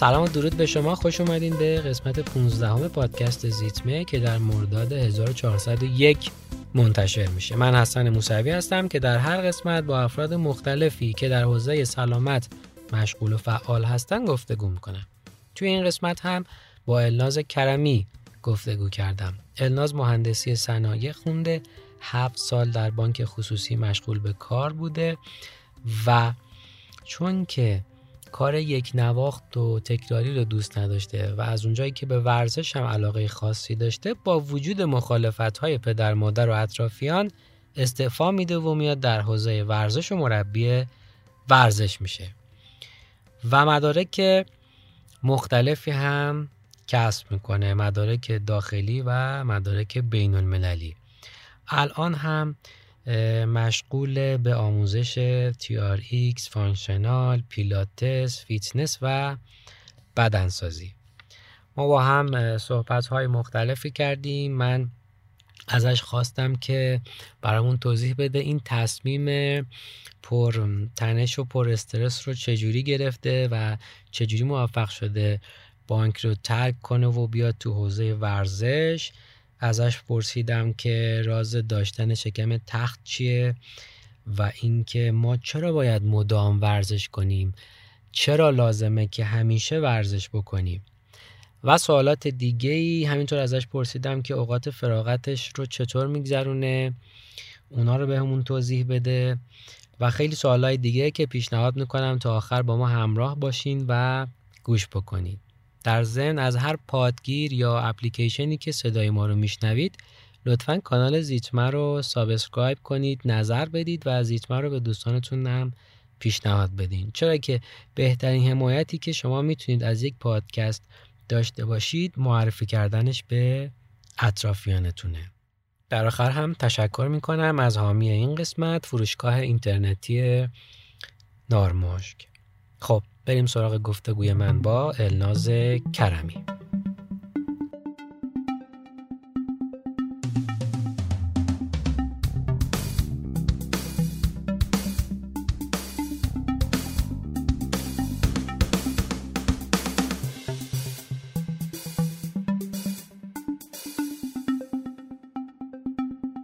سلام و درود به شما. خوش اومدین به قسمت 15 همه پادکست زیتمه که در مرداد 1401 منتشر میشه. من حسن موسوی هستم که در هر قسمت با افراد مختلفی که در حوزه سلامت مشغول و فعال هستن گفتگو می‌کنم. توی این قسمت هم با الناز کرمی گفتگو کردم. الناز مهندسی صنایع خونده هفت سال در بانک خصوصی مشغول به کار بوده و چون که کار یک نواخت و تکراری رو دوست نداشته و از اونجایی که به ورزش هم علاقه خاصی داشته با وجود مخالفت های پدر مادر و اطرافیان استعفا میده و میاد در حوزه ورزش و مربی ورزش میشه. و مدارک مختلفی هم کسب می‌کنه مدارک داخلی و مدارک بین المللی الان هم مشغول به آموزش TRX، functional، پیلاتس، فیتنس و بدنسازی. ما با هم صحبت های مختلفی کردیم. من ازش خواستم که برامون توضیح بده این تصمیم پر تنش و پر استرس رو چجوری گرفته و چجوری موفق شده بانک رو ترک کنه و بیاد تو حوزه ورزش. ازش پرسیدم که راز داشتن شکم تخت چیه و اینکه ما چرا باید مدام ورزش کنیم؟ چرا لازمه که همیشه ورزش بکنیم؟ و سوالات دیگه ای همینطور ازش پرسیدم که اوقات فراغتش رو چطور میگذرونه؟ اونا رو به همون توضیح بده و خیلی سوالای دیگه که پیشنهاد می‌کنم تا آخر با ما همراه باشین و گوش بکنید در ضمن از هر پادگیر یا اپلیکیشنی که صدای ما رو میشنوید لطفا کانال زیتمه رو subscribe کنید نظر بدید و زیتمه رو به دوستانتون هم پیشنهاد بدین. چرا که بهترین حمایتی که شما می‌تونید از یک پادکست داشته باشید معرفی کردنش به اطرافیانتونه. در آخر هم تشکر می‌کنم از حامی این قسمت فروشگاه اینترنتی نارمشک. خب بریم سراغ گفتگوی من با الناز کرمی.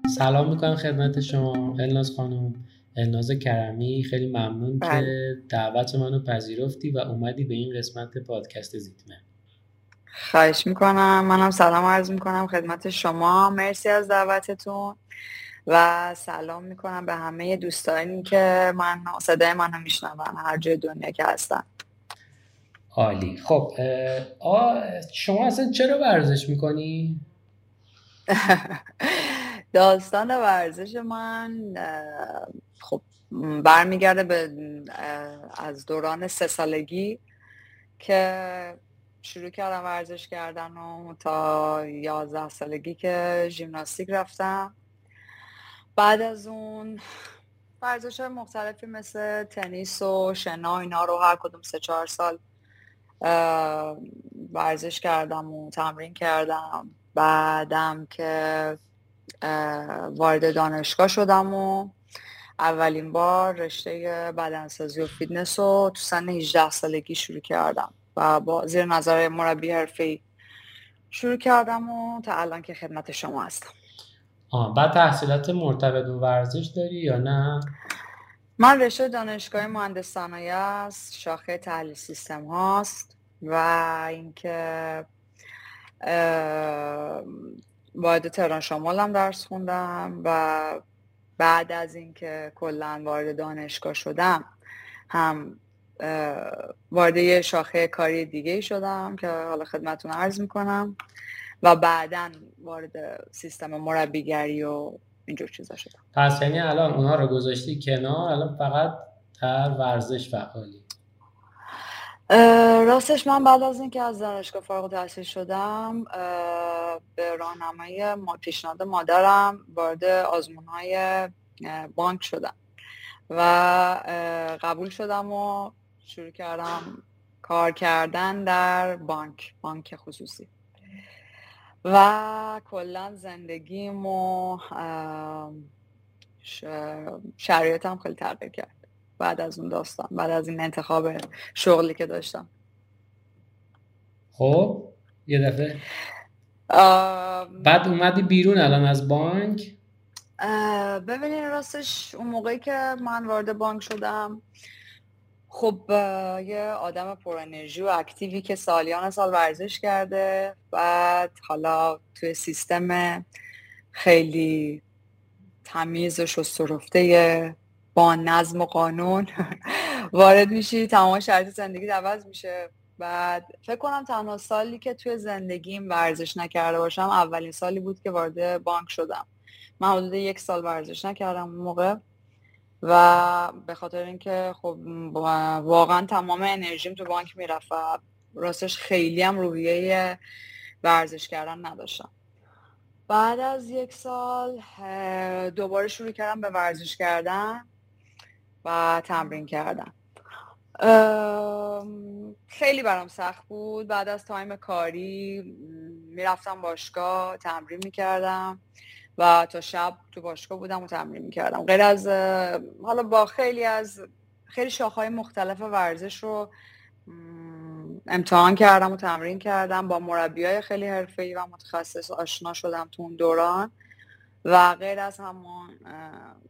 سلام می‌کنم خدمت شما الناز خانم. الناز کرمی خیلی ممنون بله. که دعوت منو پذیرفتی و اومدی به این قسمت پادکست زیتمه خواهش می‌کنم. منم سلام عرض می‌کنم خدمت شما. مرسی از دعوتتون و سلام می‌کنم به همه دوستانی که من صدای منو میشنون هر جای دنیا که هستن. عالی. خب شما اصلا چرا ورزش می‌کنی؟ داستان ورزش من خب برمیگرده به از دوران سه سالگی که شروع کردم ورزش کردن و تا یازده سالگی که ژیمناستیک رفتم. بعد از اون ورزش های مختلفی مثل تنیس و شنا اینا رو هر کدوم سه چهار سال ورزش کردم و تمرین کردم. بعدم که وارد دانشگاه شدم و اولین بار رشته بدنسازی و فیتنس رو تو سن 18 سالگی شروع کردم و با زیر نظر مربی حرفه‌ای شروع کردم و تا الان که خدمت شما هستم آه بعد تحصیلات مرتبط به ورزش داری یا نه؟ من رشته دانشگاه مهندس صنایع است شاخه تحلیل سیستم هاست و اینکه وارد تهران شمال هم درس خوندم و بعد از اینکه کلا وارد دانشگاه شدم هم وارد یه شاخه کاری دیگه شدم که حالا خدمتون عرض می‌کنم و بعدا وارد سیستم مربیگری و اینجور چیزا شدم. پس یعنی الان اونها رو گذاشتی کنار الان فقط در ورزش فعالی. راستش من بعد از اینکه از دانشگاه فارغ التحصیل شدم به راهنمایی پیشنهاد مادرم وارد آزمون های بانک شدم و قبول شدم و شروع کردم کار کردن در بانک بانک خصوصی. و کلا زندگیم و شرایطم خیلی تغییر کرد. بعد از اون داستان بعد از این انتخاب شغلی که داشتم. خب یه دفعه. بعد اومدی بیرون الان از بانک؟ ببینین راستش اون موقعی که من وارد بانک شدم خب یه آدم پر انرژی و اکتیوی که سالیان سال ورزش کرده. بعد حالا توی سیستم خیلی تمیز و شسترفته با نظم و قانون وارد میشی تمام شرط زندگی عوض میشه. بعد فکر کنم تنها سالی که توی زندگیم ورزش نکرده باشم اولین سالی بود که وارد بانک شدم. من حدود یک سال ورزش نکردم اون موقع و به خاطر اینکه خب واقعا تمام انرژیم تو بانک می‌رفت و راستش خیلی هم روحیه ورزش کردن نداشتم. بعد از یک سال دوباره شروع کردم به ورزش کردن. و تمرین کردن خیلی برام سخت بود. بعد از تایم کاری می‌رفتم باشگاه تمرین می‌کردم و تا شب تو باشگاه بودم و تمرین می‌کردم. غیر از حالا با خیلی از خیلی شاخهای مختلف ورزش رو امتحان کردم و تمرین کردم. با مربی های خیلی حرفه‌ای و متخصص آشنا شدم تو اون دوران. و غیر از همون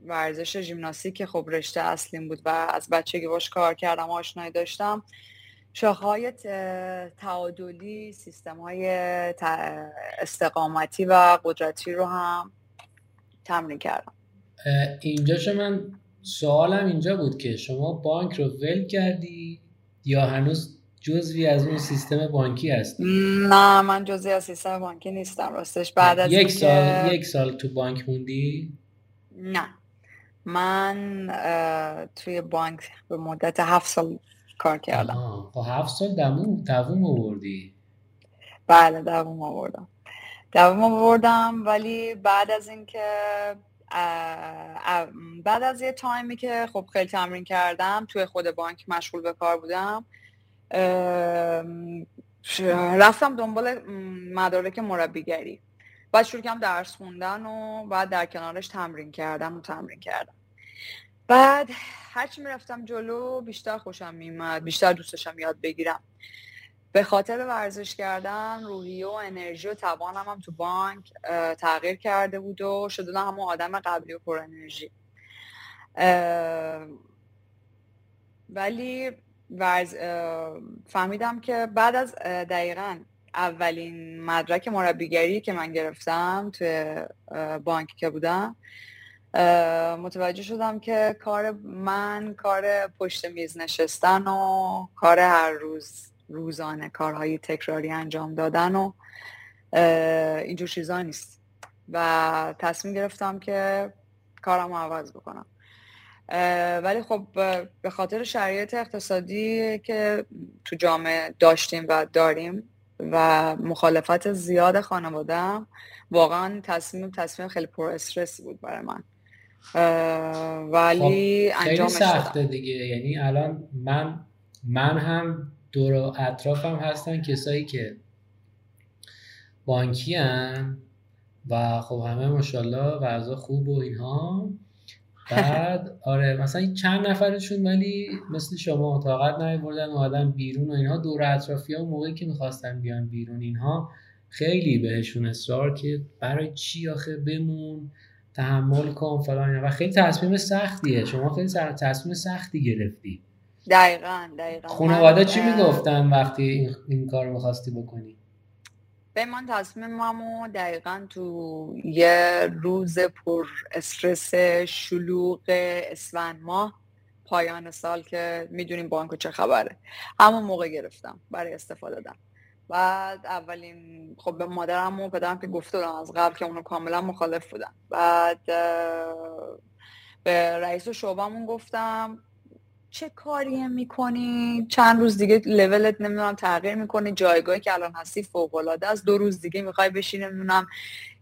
ورزش ژیمناستیک که خب رشته اصلیم بود و از بچگی باش کار کردم آشنایی داشتم. شاخهای تعادلی سیستم های استقامتی و قدرتی رو هم تمرین کردم. اینجا من سوالم اینجا بود که شما بانک رو ول کردی یا هنوز جزوی از اون سیستم بانکی هست. نه من جزوی از سیستم بانکی نیستم. راستش بعد از یک سال یک سال تو بانک موندی؟ نه. من توی بانک به مدت هفت سال کار کردم. خب هفت سال دوم دوم آوردی. بله دوم آوردم. دوم آوردم ولی بعد از اینکه بعد از یه تایمی که خب خیلی تمرین کردم توی خود بانک مشغول به کار بودم رفتم دنبال مدارک مربیگری. بعد شروع کردم درس خوندن و بعد در کنارش تمرین کردم و تمرین کردم. بعد هرچی می‌رفتم جلو بیشتر خوشم میمد بیشتر دوستشم یاد بگیرم. به خاطر ورزش کردن روحیه و انرژی و توانم هم تو بانک تغییر کرده بود و شده همون آدم قبلی و پر انرژی. ولی ورز فهمیدم که بعد از دقیقا اولین مدرک مربیگری که من گرفتم توی بانک که بودم متوجه شدم که کار من کار پشت میز نشستن و کار هر روز روزانه کارهای تکراری انجام دادن و اینجور چیزا نیست. و تصمیم گرفتم که کارم رو عوض بکنم. ولی خب به خاطر شرایط اقتصادی که تو جامعه داشتیم و داریم و مخالفت زیاد خانوادم واقعا تصمیم تصمیم خیلی پر استرس بود برای من. ولی خب خیلی سخته دیگه. یعنی الان من من هم دور و اطرافم هستن کسایی که بانکی هن و خب همه ماشاءالله وضع خوب و اینها. بعد آره مثلا چند نفرشون ولی مثل شما طاقت نیاوردن اومدن بیرون و اینها. دور اطرافی ها موقعی که می‌خواستن بیان بیرون اینها خیلی بهشون اصرار که برای چی آخه بمون تحمل کن فلان و خیلی تصمیم سختیه. شما خیلی تصمیم سختی گرفتی. دقیقا دقیقا. خانواده چی می‌گفتن وقتی این, این کار می‌خواستی بکنی؟ به من تصمیممو دقیقا تو یه روز پر استرس شلوغ اسفند ماه پایان سال که می‌دونیم بانکو چه خبره. همون موقع گرفتم برای استفاده دادم. بعد اولین خب به مادرم و پدرم که گفته بودم از قبل که اونو کاملا مخالف بودن بعد به رئیس شعبمون گفتم چه کاری می‌کنی؟ چند روز دیگه لولت نمی‌دونم تغییر می‌کنی. جایگاهی که الان هستی فوق العاده است. دو روز دیگه می‌خوای بشینی نمی‌دونم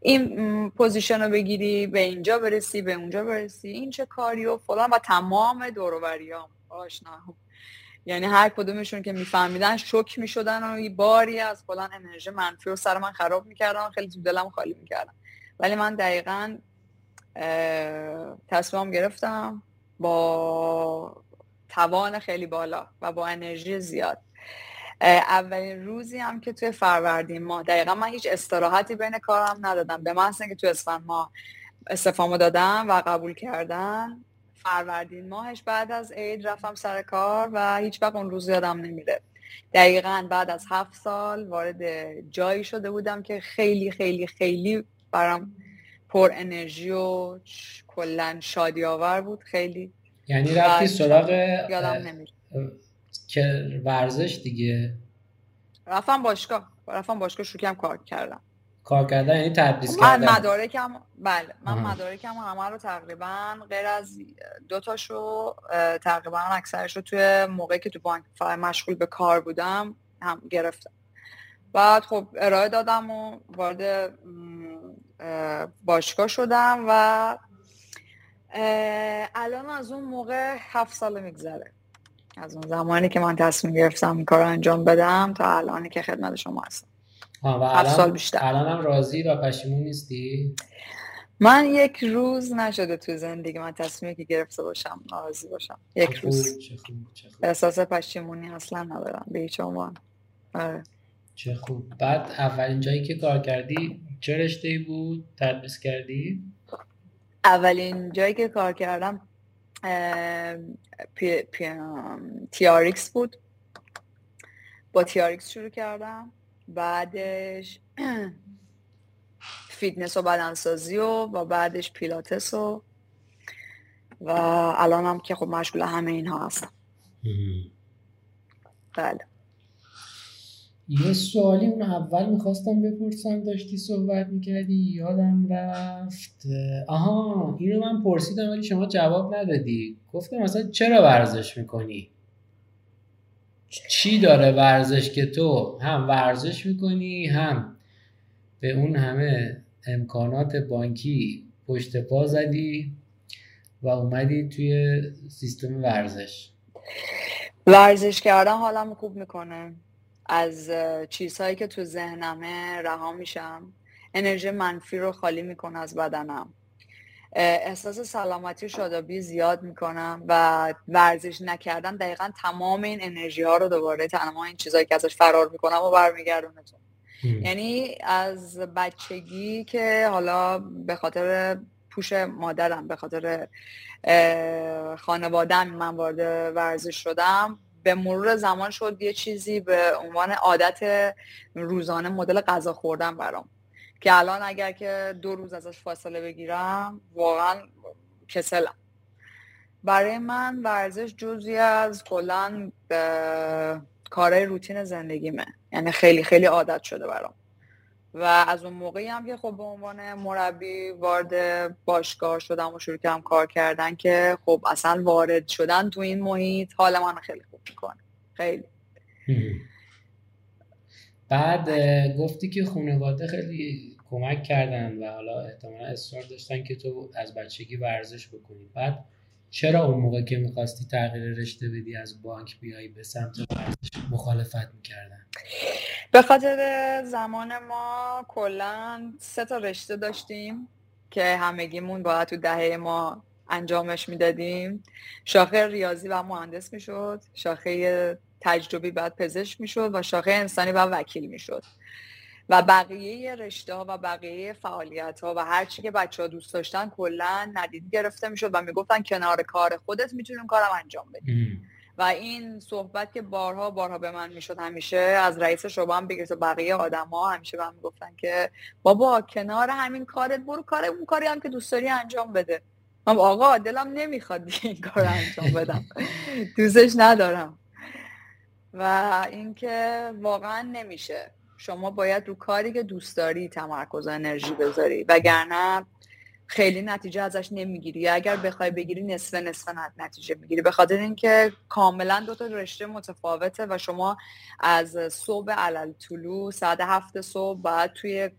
این position رو بگیری به اینجا برسی به اونجا برسی. این چه کاری و فلان و تمام دوروبریام آشنا. یعنی هر کدومشون که میفهمیدن شوکه می‌شدن و باری از فلان انرژی منفی رو سر من خراب می‌کردن خیلی تو دلم خالی می‌کردن. ولی من دقیقا تصمیم گرفتم با توان خیلی بالا و با انرژی زیاد. اولین روزی هم که توی فروردین ماه دقیقا من هیچ استراحتی بین کارم ندادم. به محض اینکه توی اسفند ماه استفامو دادم و قبول کردن فروردین ماهش بعد از عید رفتم سر کار و هیچ وقت اون روز یادم نمیره. دقیقا بعد از هفت سال وارد جایی شده بودم که خیلی خیلی خیلی برام پر انرژی و کلا شادی آور بود. خیلی یعنی رفتی سراغ یادم نمیره. که ورزش دیگه. رفتم باشگاه. رفتم باشگاه شروع کار کردم. کار کردن یعنی تدریس کردن من مدارکم بله من مدارکم همه رو تقریبا غیر از دو تاشو تقریبا اکثرش رو توی موقعی که تو بانک مشغول به کار بودم هم گرفتم. بعد خب ارائه دادم و وارد باشگاه شدم و الان از اون موقع هفت ساله میگذره. از اون زمانی که من تصمیم گرفتم کار انجام بدم تا الانی که خدمت شما هستم. هفت سال بیشتر. الان هم راضی و پشیمون نیستی؟ من یک روز نشده تو زندگی من تصمیمی که گرفته باشم راضی باشم. یک روز. چه خوب. چه خوب. احساس پشیمونی اصلا ندارم. به هیچ عنوان. آره. چه خوب. بعد اولین جایی که کار کردی چه رشته بود؟ تدریس کردی؟ اولین جایی که کار کردم پی، پی، TRX بود. با TRX شروع کردم. بعدش فیتنس و بدنسازی و و بعدش پیلاتس و و الان هم که خب مشغول همه اینها هستم. بله. یه سوالی اون اول می‌خواستم بپرسم داشتی صحبت می‌کردی یادم رفت. آها اینو من پرسیدم ولی شما جواب ندادی. گفتم مثلا چرا ورزش می‌کنی؟ چی داره ورزش که تو؟ هم ورزش می‌کنی هم به اون همه امکانات بانکی پشت پا زدی و اومدی توی سیستم ورزش. ورزش کردن حالم خوب می‌کنه. از چیزهایی که تو ذهنمه رها میشم. انرژی منفی رو خالی می‌کنه از بدنم. احساس سلامتی و شادابی زیاد می‌کنم و ورزش نکردن دقیقا تمام این انرژی ها رو دوباره تمام این چیزهایی که ازش فرار می‌کنم و برمیگردونه یعنی از بچگی که حالا به خاطر پوش مادرم به خاطر خانوادم من وارد ورزش شدم به مرور زمان شد یه چیزی به عنوان عادت روزانه مدل غذا خوردن برام. که الان اگر که دو روز ازش فاصله بگیرم واقعا کسلم. برای من ورزش جزی از کلا کارهای روتین زندگیمه. یعنی خیلی خیلی عادت شده برام. و از اون موقعی هم که خب به عنوان مربی وارد باشگاه شدم و شروع کردم کار کردن که خب اصلا وارد شدن تو این محیط حال من خیلی خوب می‌کنه. خیلی. بعد گفتی که خانواده خیلی کمک کردن و حالا احتمالا اصرار داشتن که تو از بچگی ورزش بکنی. بعد چرا اون موقع که می‌خواستی تغییر رشته بدی از بانک بیای به سمت مخالفت می‌کردن؟ به خاطر زمان ما کلا سه تا رشته داشتیم که همگیمون باید تو دهه ما انجامش می‌دادیم. شاخه ریاضی و مهندس می‌شد شاخه تجربی بعد پزشک می‌شد و شاخه انسانی و وکیل می‌شد. و بقیه رشته ها و بقیه فعالیت ها و هر چی که بچه ها دوست داشتن کلا ندید گرفته می‌شد و می‌گفتن کنار کار خودت می‌تونیم کارم انجام بدیم و این صحبت که بارها بارها به من می‌شد همیشه از رئیس شعبه هم بگیر بقیه آدم ها همیشه به من می‌گفتن که بابا کنار همین کارت برو کار اون کاری هم که دوست داری انجام بده. من آقا دلم نمی‌خواد این کار انجام بدم. دوستش ندارم. و اینکه واقعا نمیشه. شما باید رو کاری که دوست داری تمرکز انرژی بذاری. وگرنه خیلی نتیجه ازش نمی‌گیری. اگر بخوای بگیری نصف نصف نتیجه می‌گیری. به خاطر اینکه کاملا دو تا رشته متفاوته و شما از صبح علل طلوع ساعت هفت صبح باید توی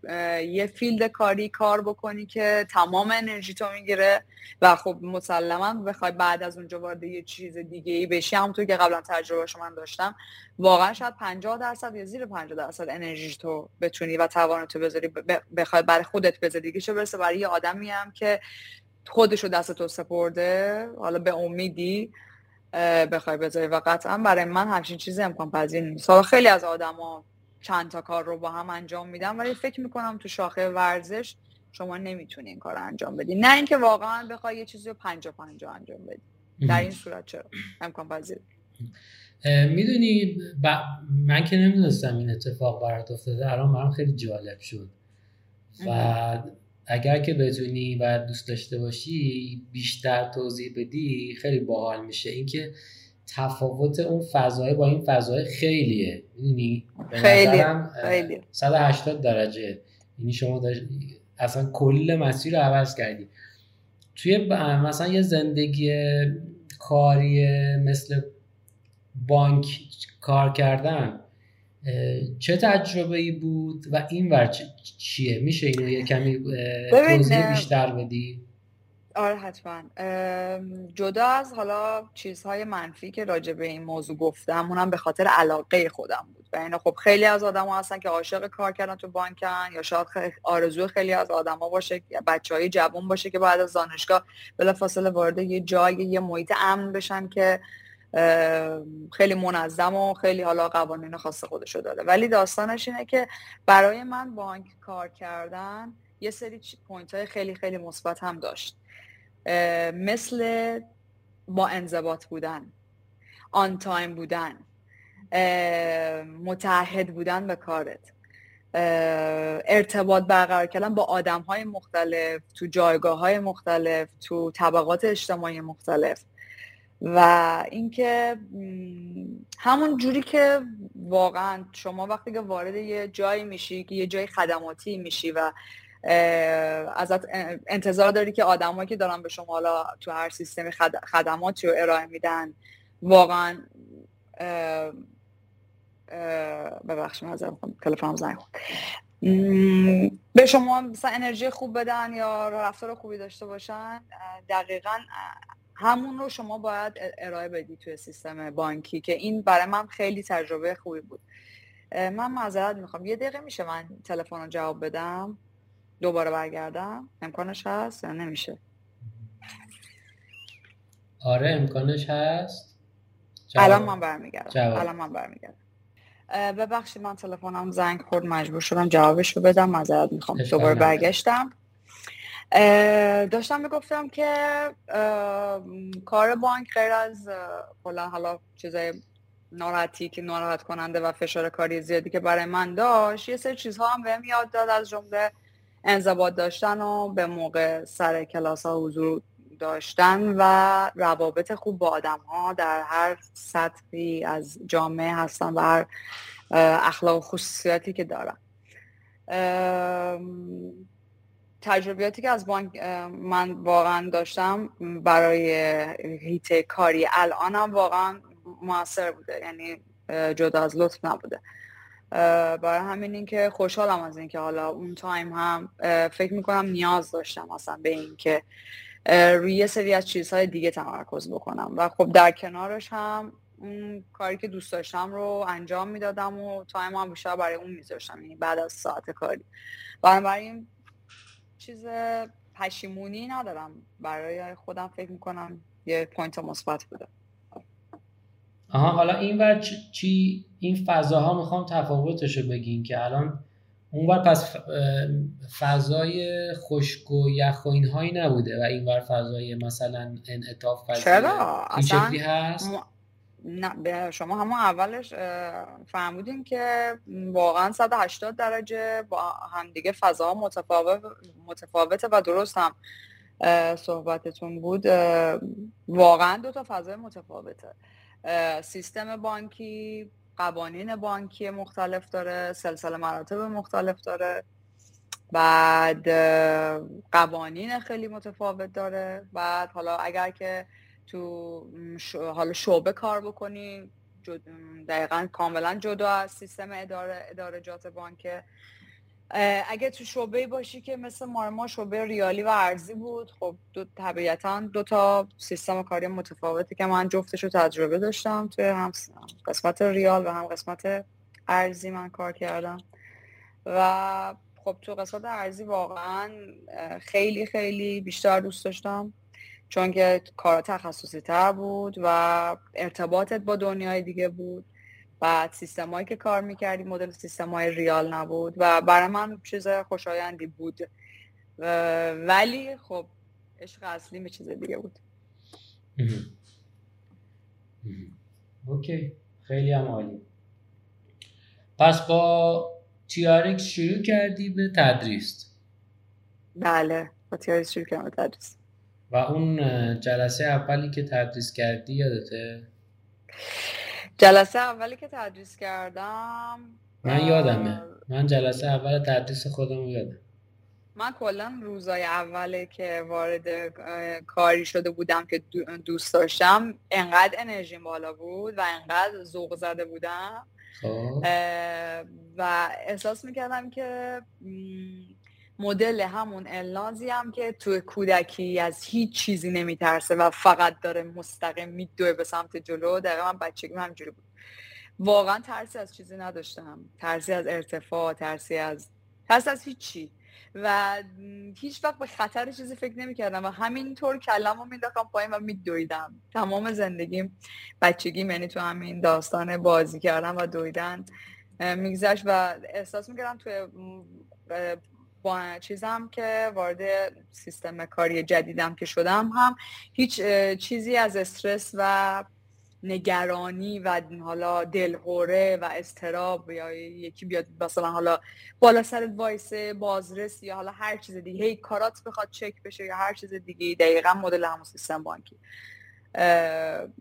یه فیلد کاری کار بکنی که تمام انرژی تو می‌گیره و خب مسلما بخوای بعد از اونجا وارد یه چیز دیگه ای بشی. همونطور که قبلا تجربه من داشتم. واقعا شاید 50 درصد یا زیر 50 درصد انرژی تو بتونی و توان تو بذاری بخوای برای خودت بذاری. دیگه چه برسه برای یه آدمی هم که خودش رو دست تو سپرده حالا به امیدی بخوای بذاری. و قطعا برای من همچین چیزی امکان پذیر نیست. حالا خیلی از آدما چند تا کار رو با هم انجام میدن ولی فکر می‌کنم تو شاخه ورزش شما نمی‌تونی این کار رو انجام بدی. نه اینکه واقعا بخوای یه چیزی رو پنجا پنجا انجام بدی. در این صورت چرا؟ امکان پذیر. می‌دونی من که نمی‌دونستم این اتفاق برات افتاده. الان برام خیلی جالب شد. و اگر که بتونی و دوست داشته باشی بیشتر توضیح بدی خیلی باحال میشه. اینکه تفاوت اون فضای با این فضای خیلیه. می‌دونی؟ خیلی خیلی 180 درجه. یعنی شما اصلا کل مسیر رو عوض کردی. توی مثلا یه زندگی کاری مثل بانک کار کردن چه تجربه ای بود و این ور چیه؟ میشه اینو یه کمی توضیح بیشتر بدی؟ آره حتما. جدا از حالا چیزهای منفی که راجع به این موضوع گفتم اونم به خاطر علاقه خودم بود. و اینا خب خیلی از آدم هستن که عاشق کار کردن تو بانکن یا شاید آرزو خیلی از آدما باشه بچه های جوان باشه که بعد از دانشگاه فاصله وارد یه جای یه محیط امن بشن که خیلی منظم و خیلی حالا قوانین خاص خودشو داره ولی داستانش اینه که برای من بانک کار کردن یه سری point های خیلی خیلی مثبت هم داشت. مثل با انضباط بودن on time بودن متعهد بودن به کارت. ارتباط برقرار کردن با آدم های مختلف تو جایگاه های مختلف تو طبقات اجتماعی مختلف. و اینکه همون جوری که واقعا شما وقتی که وارد یه جایی میشی که یه جای خدماتی میشی و ازت انتظار داری که آدمایی که دارن به شما حالا تو هر سیستم خدماتی رو ارائه میدن واقعا ببخش من تلفنم زنگ خورد. به شما مثلا انرژی خوب بدن یا رفتار خوبی داشته باشن دقیقا همون رو شما باید ارائه بدی توی سیستم بانکی که این برای من خیلی تجربه خوبی بود. من معذرت می‌خوام. یه دقیقه میشه من تلفن رو جواب بدم؟ دوباره برگردم؟ امکانش هست یا نمیشه؟ آره امکانش هست. الان من برمیگردم. الان من برمیگردم. ببخشید من تلفنم زنگ خورد مجبور شدم جوابش رو بدم. معذرت می‌خوام. دوباره برگشتم. داشتم می‌گفتم که کار بانک غیر از کلا حالا چیزای ناراحتی که ناراحت کننده و فشار کاری زیادی که برای من داشت یه سری چیزها هم بهم یاد داد از جمله انضباط داشتن و به موقع سر کلاس ها حضور داشتن و روابط خوب با آدم ها در هر سطحی از جامعه هستن و هر اخلاق و خصوصیاتی که دارن تجربیاتی که از بانک من واقعا داشتم برای حیطه کاری الانم واقعا موثر بوده یعنی جدا از لطف نبوده. برای همین اینکه خوشحالم از اینکه حالا اون time هم فکر می‌کنم نیاز داشتم اصلا به اینکه روی سری از چیزهای دیگه تمرکز بکنم. و خب در کنارش هم اون کاری که دوست داشتم رو انجام می‌دادم و time هم بیشتر برای اون میذاشتم یعنی بعد از ساعت کاری. بنابراین چیز پشیمونی ندارم. برای خودم فکر می‌کنم یه point مثبت بوده. آها حالا این ور چی این فضاها می‌خوام تفاوتش رو بگین که الان اونور پس فضای خشک و یخ و اینهایی نبوده و اینور فضای مثلا انعطاف پذیر چرا؟ اصلا هست؟ نه شما همون اولش فهمیدیم که واقعا 180 درجه با همدیگه فضا متفاوت متفاوته و درست هم صحبتتون بود. واقعا دو تا فضای متفاوته. سیستم بانکی قوانین بانکی مختلف داره سلسله مراتب مختلف داره. بعد قوانین خیلی متفاوت داره. بعد حالا اگر که تو حالا شعبه کار بکنی دقیقا کاملا جدا از سیستم اداره ادارجات بانک. اگه تو شعبه باشی که مثل مارما شعبه ریالی و ارزی بود خب دو طبیعتا دو تا سیستم کاری متفاوتی که من جفتش رو تجربه داشتم توی هم قسمت ریال و هم قسمت ارزی من کار کردم. و خب تو قسمت ارزی واقعا خیلی خیلی بیشتر دوست داشتم. چون که کار تخصصی تر بود و ارتباطت با دنیای دیگه بود. بعد سیستمایی که کار می‌کردی مدل سیستم های ریال نبود و برای من چیز خوشایندی بود. ولی خب عشق اصلی به چیز دیگه بود. اوکی. خیلی هم عالی. پس با تیارکس شروع کردی به تدریس. بله. با تیارکس شروع کردم به تدریس. و اون جلسه اولی که تدریس کردی یادته؟ جلسه اولی که تدریس کردم من یادمه من جلسه اول تدریس خودم یادم من کلا روزای اوله که وارد کاری شده بودم که دوست داشتم انقدر انرژی بالا بود و انقدر ذوق زده بودم خب. و احساس می‌کردم که مدل همون النازی هم که تو کودکی از هیچ چیزی نمیترسه و فقط داره مستقیم میدوه به سمت جلو. دقیقا من بچگی همجوری بود. واقعا ترسی از چیزی نداشتم. ترسی از ارتفاع ترسی از ترسی از هیچی. و هیچ وقت به خطر چیزی فکر نمی‌کردم و همینطور کلمو مینداختم پایین و میدویدم. تمام زندگیم بچگی یعنی تو همین داستان بازی کردن و دویدن میگذشت و احساس می‌کردم توی با چیزم که وارد سیستم کاری جدیدم که شدم هم هیچ چیزی از استرس و نگرانی و حالا دلهوره و استراب یا یکی بیاد مثلا حالا بالا سرت وایسه بازرس یا حالا هر چیز دیگه هی کارات بخواد چک بشه یا هر چیز دیگه دقیقا مدل همون سیستم بانکی.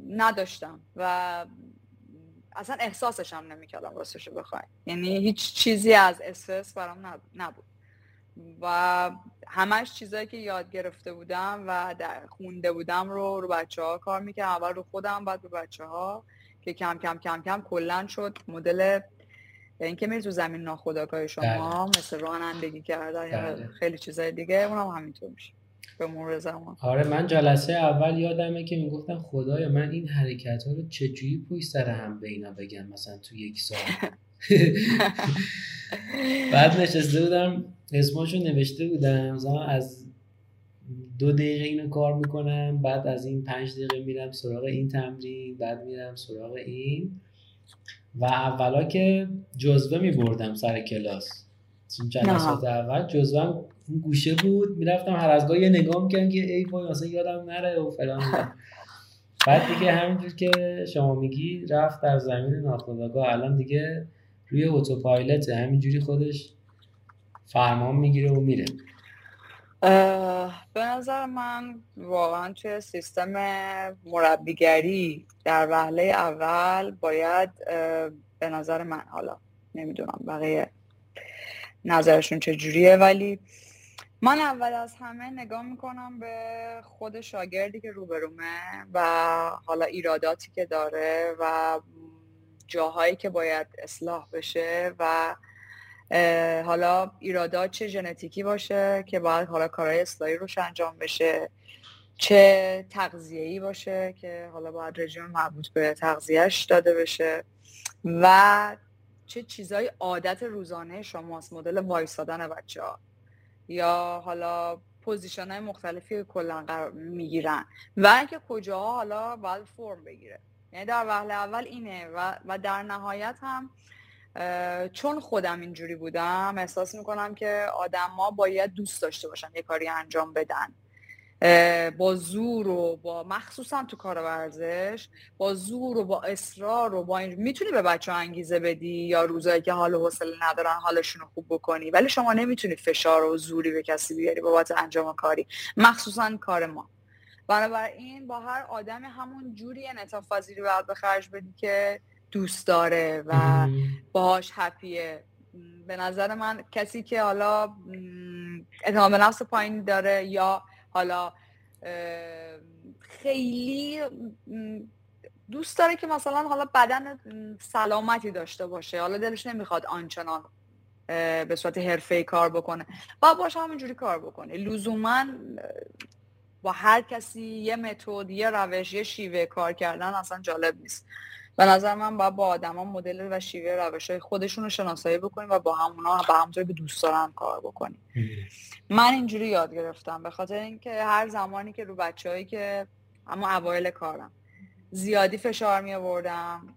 نداشتم و اصلا احساسش هم نمی‌کردم راستش بخوای یعنی هیچ چیزی از استرس برام نبود. و همش چیزایی که یاد گرفته بودم و در خونده بودم رو رو بچه ها کار می‌کردم. اول رو خودم بعد رو بچه ها که کم کم کم کم کلن شد. مدل اینکه میری تو زمین ناخداگاه شما بله. مثل رانندگی کردن یا بله. خیلی چیزای دیگه اونم همینطور میشه. به مرور زمان. آره من جلسه اول یادمه که می‌گفتم خدایا من این حرکت ها رو چجوری پوش سر هم به اینا بگم مثلا تو یک سال؟ بعد نشسته بودم اسماشو نوشته بودم. مثلا از دو دقیقه اینو کار می‌کنم بعد از این پنج دقیقه میرم سراغ این تمرین بعد میرم سراغ این. و اولا که جزوه میبردم سر کلاس. چون جلسات اول جزوه اون گوشه بود. می‌رفتم هر از گاه یه نگاه می‌کنم که ای وای مثلا یادم نره و فلان بعد دیگه همینجور که شما میگی رفت در زمین ناخودآگاه. الان دیگه روی اتوپایلت همینجوری خودش فرمان می‌گیره و میره. به نظر من واقعا توی سیستم مربیگری در وهله اول باید به نظر من حالا نمی‌دونم بقیه نظرشون چجوریه ولی من اول از همه نگاه می‌کنم به خود شاگردی که روبرومه و حالا ایراداتی که داره و جاهایی که باید اصلاح بشه و حالا ایرادات چه ژنتیکی باشه که باید حالا کارهای اصلاحی روش انجام بشه چه تغذیه‌ای باشه که حالا باید رژیم مربوط به تغذیهش داده بشه و چه چیزای عادت روزانه شماست مدل وایسادن بچه ها یا حالا پوزیشن های مختلفی کلا می‌گیرن. و اینکه کجاها حالا باید فرم بگیره. یعنی در وهله اول اینه و, و در نهایت هم چون خودم اینجوری بودم احساس می‌کنم که آدم باید دوست داشته باشن یه کاری انجام بدن. با زور و با مخصوصا تو کار ورزش با زور و با اصرار و با این می‌تونی به بچه ها انگیزه بدی یا روزایی که حال و حوصله ندارن حالشون رو خوب بکنی ولی شما نمی‌تونی فشار و زوری به کسی بیاری بابت انجام کاری مخصوصا کار ما. بنابراین با هر آدم همون جوری انعطاف پذیری باید به خرج بدی که دوست داره و باهاش هپیه به نظر من کسی که حالا اعتماد به نفس پایین داره یا حالا خیلی دوست داره که مثلا حالا بدن سلامتی داشته باشه. حالا دلش نمی‌خواد آنچنان به صورت حرفه کار بکنه. با باشه همینجوری کار بکنه. لزوما با هر کسی یه متد یه روش یه شیوه کار کردن اصلا جالب نیست. به نظر من باید با آدما مدل و شیوه روش های خودشون رو شناسایی بکنیم و با همونا به همونطور که دوست دارن کار بکنیم. من اینجوری یاد گرفتم به خاطر اینکه هر زمانی که رو بچههایی که اما اوایل کارم زیادی فشار می آوردم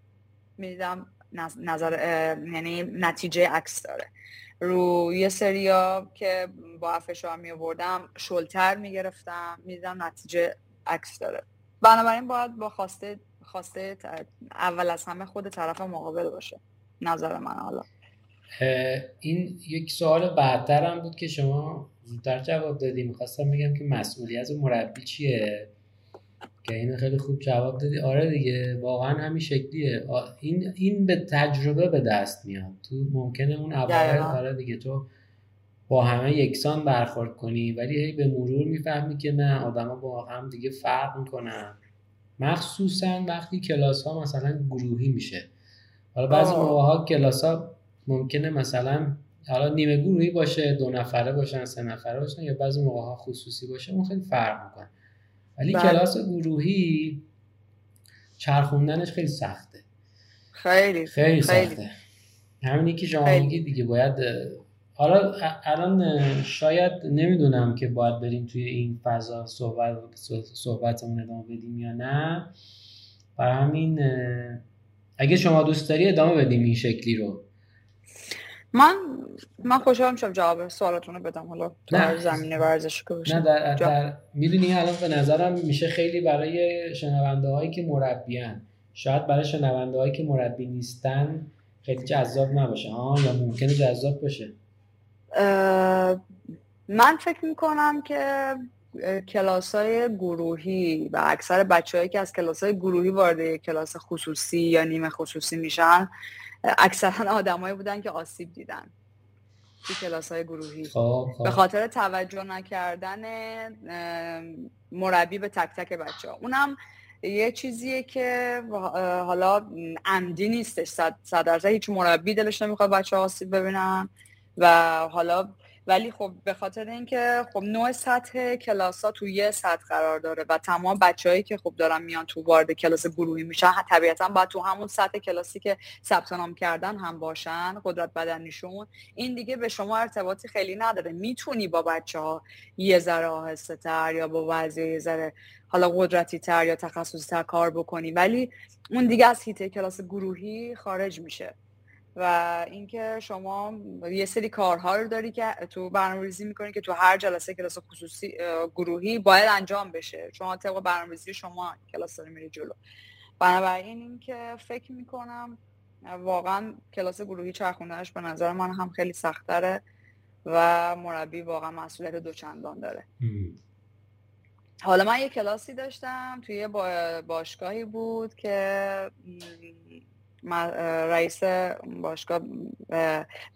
می‌دیدم نظر یعنی نتیجه عکس داره. رو یه سریا که با فشار می آوردم شلتر می گرفتم می‌دیدم نتیجه عکس داره. بنابراین باید با خواسته خواسته اول از همه خود طرف مقابل باشه. نظر من حالا. این یک سوال بعدتر هم بود که شما زودتر جواب دادی. می‌خواستم بگم که مسئولیت مربی چیه؟ که اینو خیلی خوب جواب دادی. آره دیگه واقعا همین شکلیه. این این به تجربه به دست میاد. تو ممکنه اون اول آره دیگه تو با همه یکسان برخورد کنی ولی هی به مرور می‌فهمی که نه آدما با هم دیگه فرق می‌کنن. مخصوصا وقتی کلاس ها مثلا گروهی میشه. حالا بعضی موقع ها کلاس ها ممکنه مثلا حالا نیمه گروهی باشه دو نفره باشن سه نفره باشن یا بعضی موقع ها خصوصی باشه اون خیلی فرق می‌کنه. ولی بله. کلاس گروهی چرخوندنش خیلی سخته. خیلی خیلی, سخته. همینی که شما میگید دیگه باید حالا الان شاید نمی‌دونم که باید بریم توی این فضا صحبت صحبتمون ادامه بدیم یا نه. برای همین اگه شما دوست داری ادامه بدیم این شکلی رو. من من خوشحال میشم جواب سوالاتون رو بدم. حالا در زمینه ورزش که نه در, در می‌دونی الان به نظرم میشه خیلی برای شنونده هایی که مربیان. شاید برای شنونده هایی که مربی نیستن خیلی جذاب نباشه ها؟ یا ممکنه جذاب باشه. من فکر می‌کنم که کلاس های گروهی و اکثر بچههایی که از کلاس های گروهی وارد کلاس خصوصی یا نیمه خصوصی میشن اکثرا آدمایی بودن که آسیب دیدن تو کلاس های گروهی. خب، خب. به خاطر توجه نکردن مربی به تک تک بچه ها اونم یه چیزیه که حالا عمدی نیستش. صد درصد هیچ مربی دلش نمی‌خواد بچه آسیب ببینن. و حالا ولی خب به خاطر اینکه خب نوع سطح کلاس ها تو یه سطح قرار داره و تمام بچههایی که خب دارن میان تو وارد کلاس گروهی میشن طبیعتا باید تو همون سطح کلاسی که ثبت نام کردن هم باشن قدرت بدنیشون این دیگه به شما ارتباطی خیلی نداره. می‌تونی با بچه ها یه ذره آهسته تر یا با بعضی یه ذره حالا قدرتی تر یا تخصصی تر کار بکنی ولی اون دیگه از هیته کلاس گروهی خارج میشه. و اینکه شما یه سری کارها رو داری که تو برنامه‌ریزی می‌کنی که تو هر جلسه کلاس خصوصی گروهی باید انجام بشه. شما طبق برنامه‌ریزی شما کلاس داری میری جلو. بنابراین اینکه فکر می‌کنم واقعا کلاس گروهی چرخوندنش به نظر من هم خیلی سختره و مربی واقعا مسئولیت دوچندان داره. حالا من یه کلاسی داشتم توی باشگاهی بود که رئیس باشگاه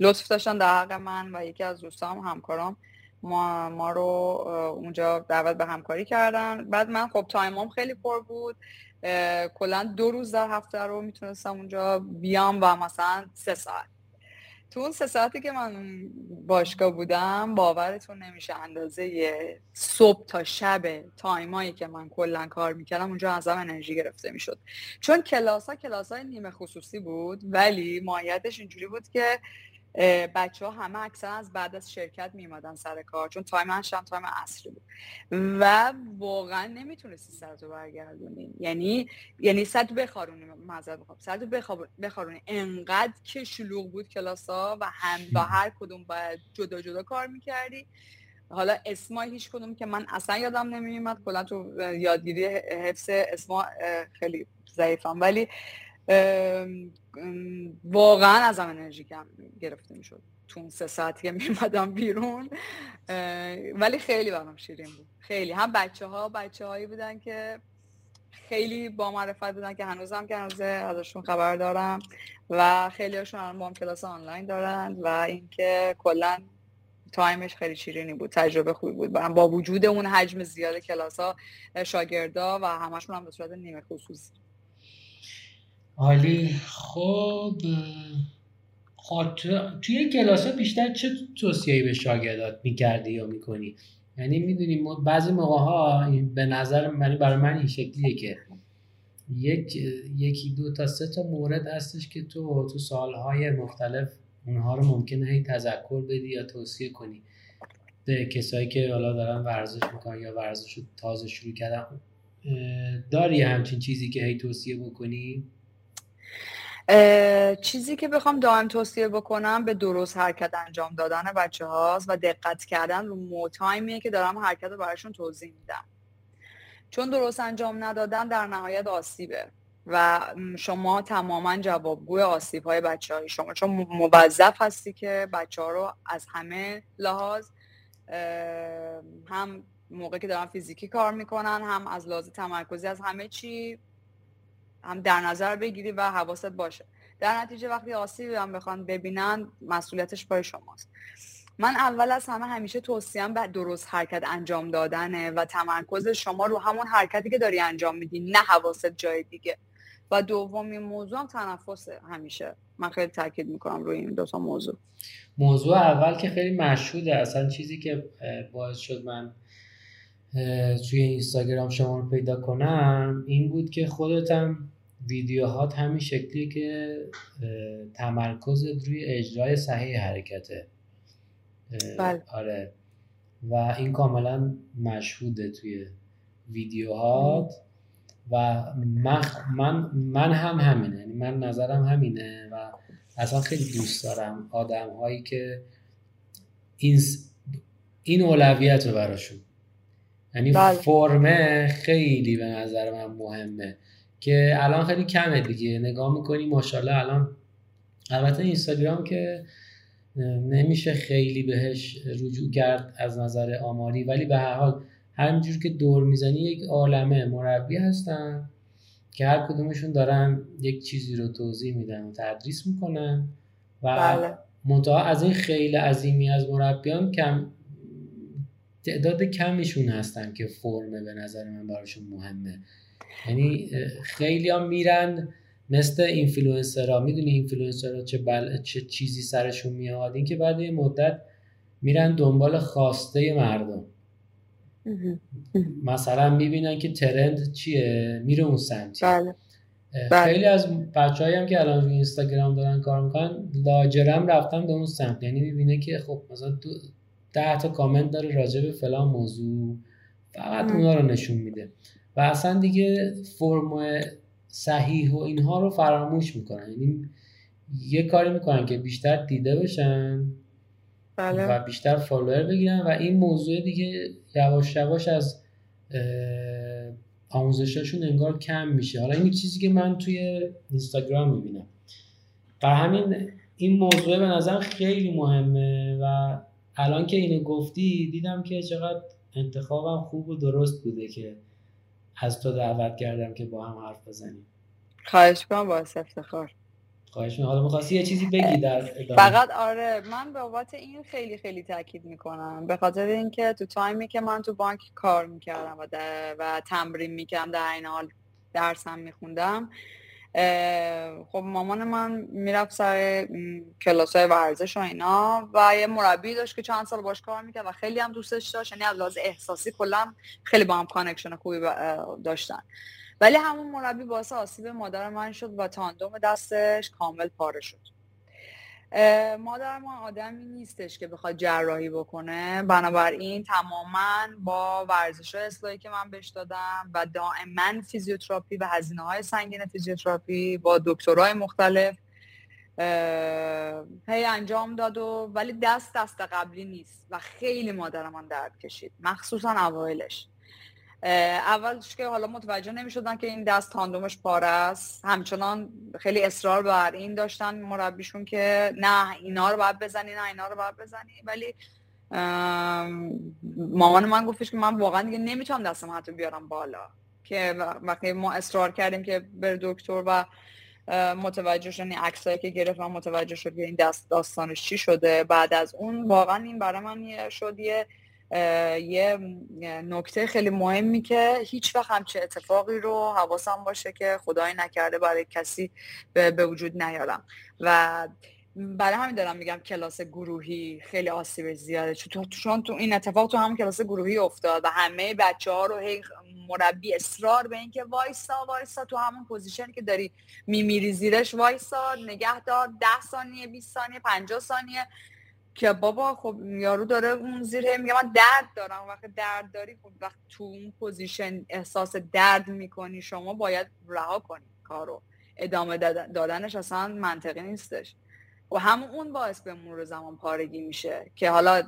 لطف داشتن در حق من و یکی از دوستام همکارام ما, ما رو اونجا دعوت به همکاری کردن. بعد من خب time ام خیلی پر بود. کلا دو روز در هفته رو می‌تونستم اونجا بیام و مثلا سه ساعت. تو اون سه ساعتی که من باشگاه بودم باورتون نمیشه اندازه صبح تا شب time ایی که من کلا کار می‌کردم اونجا ازم انرژی گرفته می‌شد. چون کلاس ها کلاس های نیمه خصوصی بود ولی ماهیتش اینجوری بود که بچه ها همه اکثرا بعد از شرکت میمادن سر کار چون time هم time اصلی بود. و واقعا نمی‌تونستی سرتو برگردونی. یعنی یعنی سرتو بخارونی معذرت بخوام سرتو بخارونی. انقدر که شلوغ بود کلاس ها و هم با هر کدوم باید جدا جدا کار می‌کردی. حالا اسمای هیچ کدوم که من اصلا یادم نمیومد کلا تو یادگیری حفظ اسما خیلی ضعیفم. ولی واقعا ازم انرژی کم گرفته می‌شد. تو اون سه ساعتی که میمدم بیرون ولی خیلی برام شیرین بود. خیلی. هم بچه ها بچه هایی بودن که خیلی با معرفت بودن که هنوزم که هنوز ازشون خبر دارم و خیلی هاشون با هم کلاس آنلاین دارن و اینکه کلا time ش خیلی شیرینی بود تجربه خوبی بود. با وجود اون حجم زیاد کلاس ها شاگردا و همشون هم به صورت نیمه خصوصی. عالی. خب خب توی کلاس ها بیشتر چه توصیهی به شاگردات می‌کردی یا می‌کنی؟ یعنی می‌دونی بعضی موقع ها به نظر من برای من این شکلیه که یک یکی دو تا سه تا مورد هستش که تو تو سالهای مختلف اونها رو ممکنه هی تذکر بدی یا توصیه کنی به کسایی که حالا دارن ورزش می‌کنن یا ورزش تازه شروع کردن. داری همچین چیزی که هی توصیه بکنی؟ چیزی که بخوام دائم توصیه بکنم به درست حرکت انجام دادن بچه هاست و دقت کردن رو موتایمیه که دارم حرکت رو براشون توضیح میدم. چون درست انجام ندادن در نهایت آسیبه و شما تماما جوابگوی آسیب های بچه های شما چون موظف هستی که بچه ها رو از همه لحاظ هم موقع که دارن فیزیکی کار می‌کنن هم از لحاظ تمرکزی از همه چی هم در نظر بگیری و حواست باشه. در نتیجه وقتی آسیبی هم بخوان ببینن مسئولیتش پای شماست. من اول از همه همیشه توصیم به درست حرکت انجام دادنه و تمرکز شما رو همون حرکتی که داری انجام میدی نه حواست جای دیگه. و دومی موضوع هم تنفسه همیشه. من خیلی تاکید می‌کنم روی این دو تا موضوع. موضوع اول که خیلی مشهوده. اصلا چیزی که باعث شد من توی اینستاگرام شما رو پیدا کنم این بود که خودتم ویدیوهات همین شکلی که تمرکز روی اجرای صحیح حرکته. بله. آره. و این کاملا مشهوده توی ویدیوهات. و من, من, من هم همینه. یعنی من نظرم همینه و اصلا خیلی دوست دارم آدم هایی که این این اولویت رو براشون. یعنی بله. فرمه خیلی به نظر من مهمه. که الان خیلی کمه دیگه نگاه می‌کنی ماشاءالله الان البته اینستاگرام که نمیشه خیلی بهش رجوع کرد از نظر آماری ولی به هر حال همینجور که دور می‌زنی یک عالمه مربی هستن که هر کدومشون دارن یک چیزی رو توضیح میدن و تدریس می‌کنن و بله. منتها از این خیل عظیمی از مربیان کم تعداد کمیشون هستن که فرمه به نظر من براشون مهمه یعنی خیلی هم میرن مثل اینفلوئنسرها. می‌دونی اینفلوئنسرها چه بل... چه چیزی سرشون میاد اینکه بعد یه مدت میرن دنبال خواسته مردم. مثلا می‌بینن که ترند چیه؟ میره اون سمتی. بله. بله. خیلی از بچه هم که الان روی اینستاگرام دارن کار می‌کنن لاجرم رفتن به اون سمت. یعنی می‌بینه که خب مثلا دو ده تا کامنت داره راجع به فلان موضوع. فقط اونا رو نشون میده. و اصلا دیگه فرم صحیح و اینها رو فراموش می‌کنن. یعنی یه کاری می‌کنن که بیشتر دیده بشن بله. و بیشتر فالوور بگیرن و این موضوع دیگه یواش یواش از آموزشاشون انگار کم میشه. حالا این چیزی که من توی اینستاگرام می‌بینم. بر همین این موضوع به نظر خیلی مهمه و الان که اینو گفتی دیدم که چقدر انتخابم خوب و درست بوده که از تو دعوت کردم که با هم حرف بزنیم. خواهش کنم باعث افتخار خواهش حالا می‌خواستی یه چیزی بگی در فقط آره من به بابت این خیلی خیلی تاکید می‌کنم. به خاطر اینکه تو time ی که من تو بانک کار می‌کردم و, و تمرین می‌کردم در عین حال درسم میخوندم خب مامان من می‌رفت سر کلاس های ورزش و اینا و یه مربی داشت که چند سال باش کار می‌کرد و خیلی هم دوستش داشت یعنی از لحاظ احساسی کلا خیلی با هم connection خوبی داشتن. ولی همون مربی باعث آسیب مادر من شد و تاندون دستش کامل پاره شد. مادر ما آدمی نیستش که بخواد جراحی بکنه. بنابراین تماما با ورزش اصلاحی که من بهش دادم و دائما فیزیوتراپی و هزینه های سنگین فیزیوتراپی با دکترهای مختلف هی انجام داد و ولی دست دست قبلی نیست و خیلی مادر من درد کشید مخصوصا اوایلش. اولش که حالا متوجه نمی شدن که این دست تاندومش پاره است. همچنان خیلی اصرار بر این داشتن مربیشون که نه اینا رو باید بزنی نه اینا رو باید بزنی. ولی مامان من گفتش که من واقعا دیگه نمی‌تونم دستم حتی بیارم بالا. که وقتی ما اصرار کردیم که بر دکتر و متوجه شد این عکسایی که گرفت من متوجه شد که این دست داستانش چی شده. بعد از اون واقعا این برای من شد یه یه نکته خیلی مهمی که هیچ وقت همچه اتفاقی رو حواسم باشه که خدای نکرده برای کسی به وجود نیارم. و برای همین دارم میگم کلاس گروهی خیلی آسیب زیاده. چون تو این اتفاق تو همون کلاس گروهی افتاد و همه بچه ها رو هی مربی اصرار به اینکه وایسا وایسا تو همون پوزیشنی که داری میمیری زیرش وایسا نگه دار ده ثانیه 20 ثانیه 50 ثانیه. که بابا خب یارو داره اون زیر میگه من درد دارم. وقتی درد داری خب وقتی تو اون پوزیشن احساس درد می‌کنی. شما باید رها کنی کارو. ادامه دادنش اصلا منطقی نیستش. و همون اون باعث به مرور زمان پارگی میشه که حالا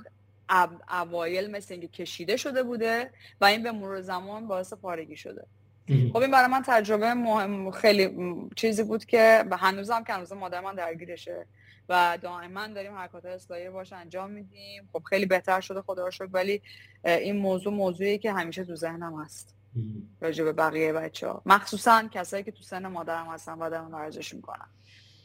اوایل مثل اینکه کشیده شده بوده و این به مرور زمان باعث پارگی شده. خب این برای من تجربه مهم خیلی چیزی بود که به هنوزم که هنوز مادر من درگیرشه. و دائما داریم حرکات اصلاحی باش انجام میدیم. خب خیلی بهتر شده خدا رو شکر ولی این موضوع موضوعی که همیشه تو ذهنم هست. راجع به بقیه بچه ها مخصوصا کسایی که تو سن مادرم هستن و دارن ورزش می‌کنن.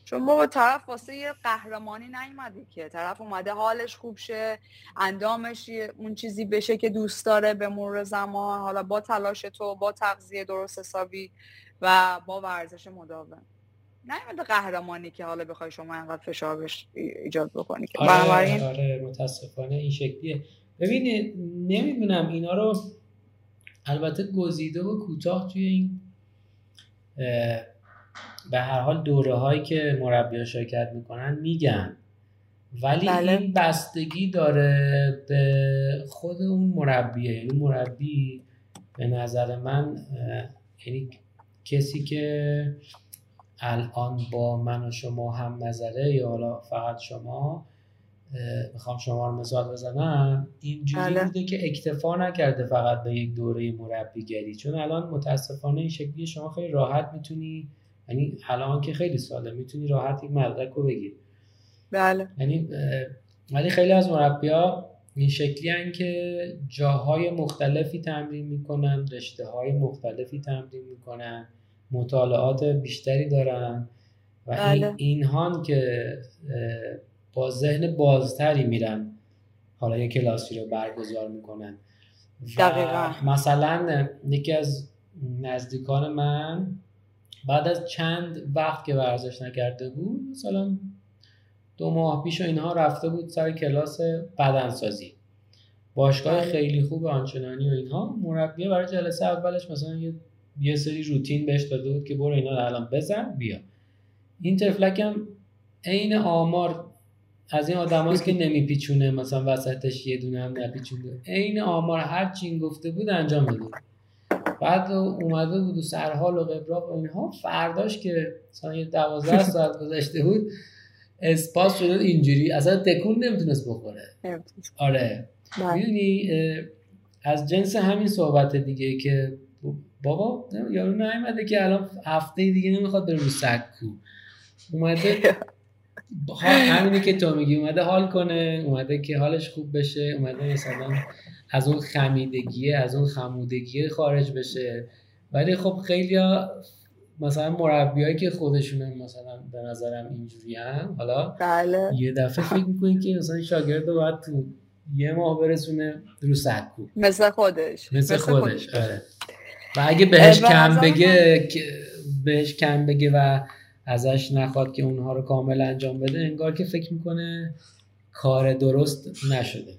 چون بابا طرف واسه یه قهرمانی نیومدی که. طرف اومده حالش خوب شه اندامش اون چیزی بشه که دوست داره به مرور زمان حالا با تلاش تو با تغذیه درست حسابی و با ورزش مداوم. نیومده قهرمانی که حالا بخوای شما انقدر فشار بش ایجاد بکنی که. آره, آره متاسفانه این شکلیه. ببینید نمی‌دونم اینا رو البته گزیده و کوتاه توی این به هر حال دوره هایی که مربی شرکت می‌کنن میگن. ولی بله. این بستگی داره به خود اون مربیه. یعنی مربی به نظر من یعنی کسی که الان با من و شما هم نظره یا حالا فقط شما؟ می‌خوام شما رو مثال بزنم. اینجوری بله. بوده که اکتفا نکرده فقط به یک دوره مربیگری چون الان متاسفانه این شکلی شما خیلی راحت می‌تونی یعنی الان که خیلی ساله می‌تونی راحت یک مدرک رو بگیر بله. یعنی ولی خیلی از مربیا این شکلی هن که جاهای مختلفی تمرین می‌کنن رشته های مختلفی تمرین می‌کنن. مطالعات بیشتری دارن و بله. این اینهان که با ذهن بازتری میرن حالا یه کلاسی رو برگزار می‌کنن دقیقا. مثلا یکی از نزدیکان من بعد از چند وقت که ورزش نکرده بود مثلا دو ماه پیش و اینها رفته بود سر کلاس بدنسازی باشگاه بله. خیلی خوب آنچنانی و اینها مربیه برای جلسه اولش مثلا یه یه سری روتین بهش داده بود که برو اینا الان بزن بیا. این تفلک هم عین آمار از این آدماست که نمیپیچونه مثلا وسطش یه دونه هم نپیچونده. عین آمار هر چی گفته بود انجام داده بعد اومده بود و سرحال و قبراق و اینها فرداش که مثلا یه دوازده ساعت گذشته بود اسپاس شده اینجوری. اصلا تکون نمی‌تونست بخوره. آره. بله. می‌دونی از جنس همین صحبت دیگه که بابا یارو نیومده که الان هفته دیگه نمی‌خواد بره رو سکو اومده همینی که تو میگی اومده حال کنه اومده که حالش خوب بشه اومده مثلا از اون خمیدگی از اون خمودگی خارج بشه ولی خب خیلی مثلا مربیایی که خودشون مثلا به نظرم اینجوری هم حالا بله. یه دفعه فکر می‌کنی که مثلا شاگرد رو باید تو یه ماه برسونه رو سکو مثل خودش مثل, خودش, خودش. آره. و اگه بهش کم بگه بهش کم بگه و ازش نخواد که اونها رو کامل انجام بده انگار که فکر می‌کنه کار درست نشده.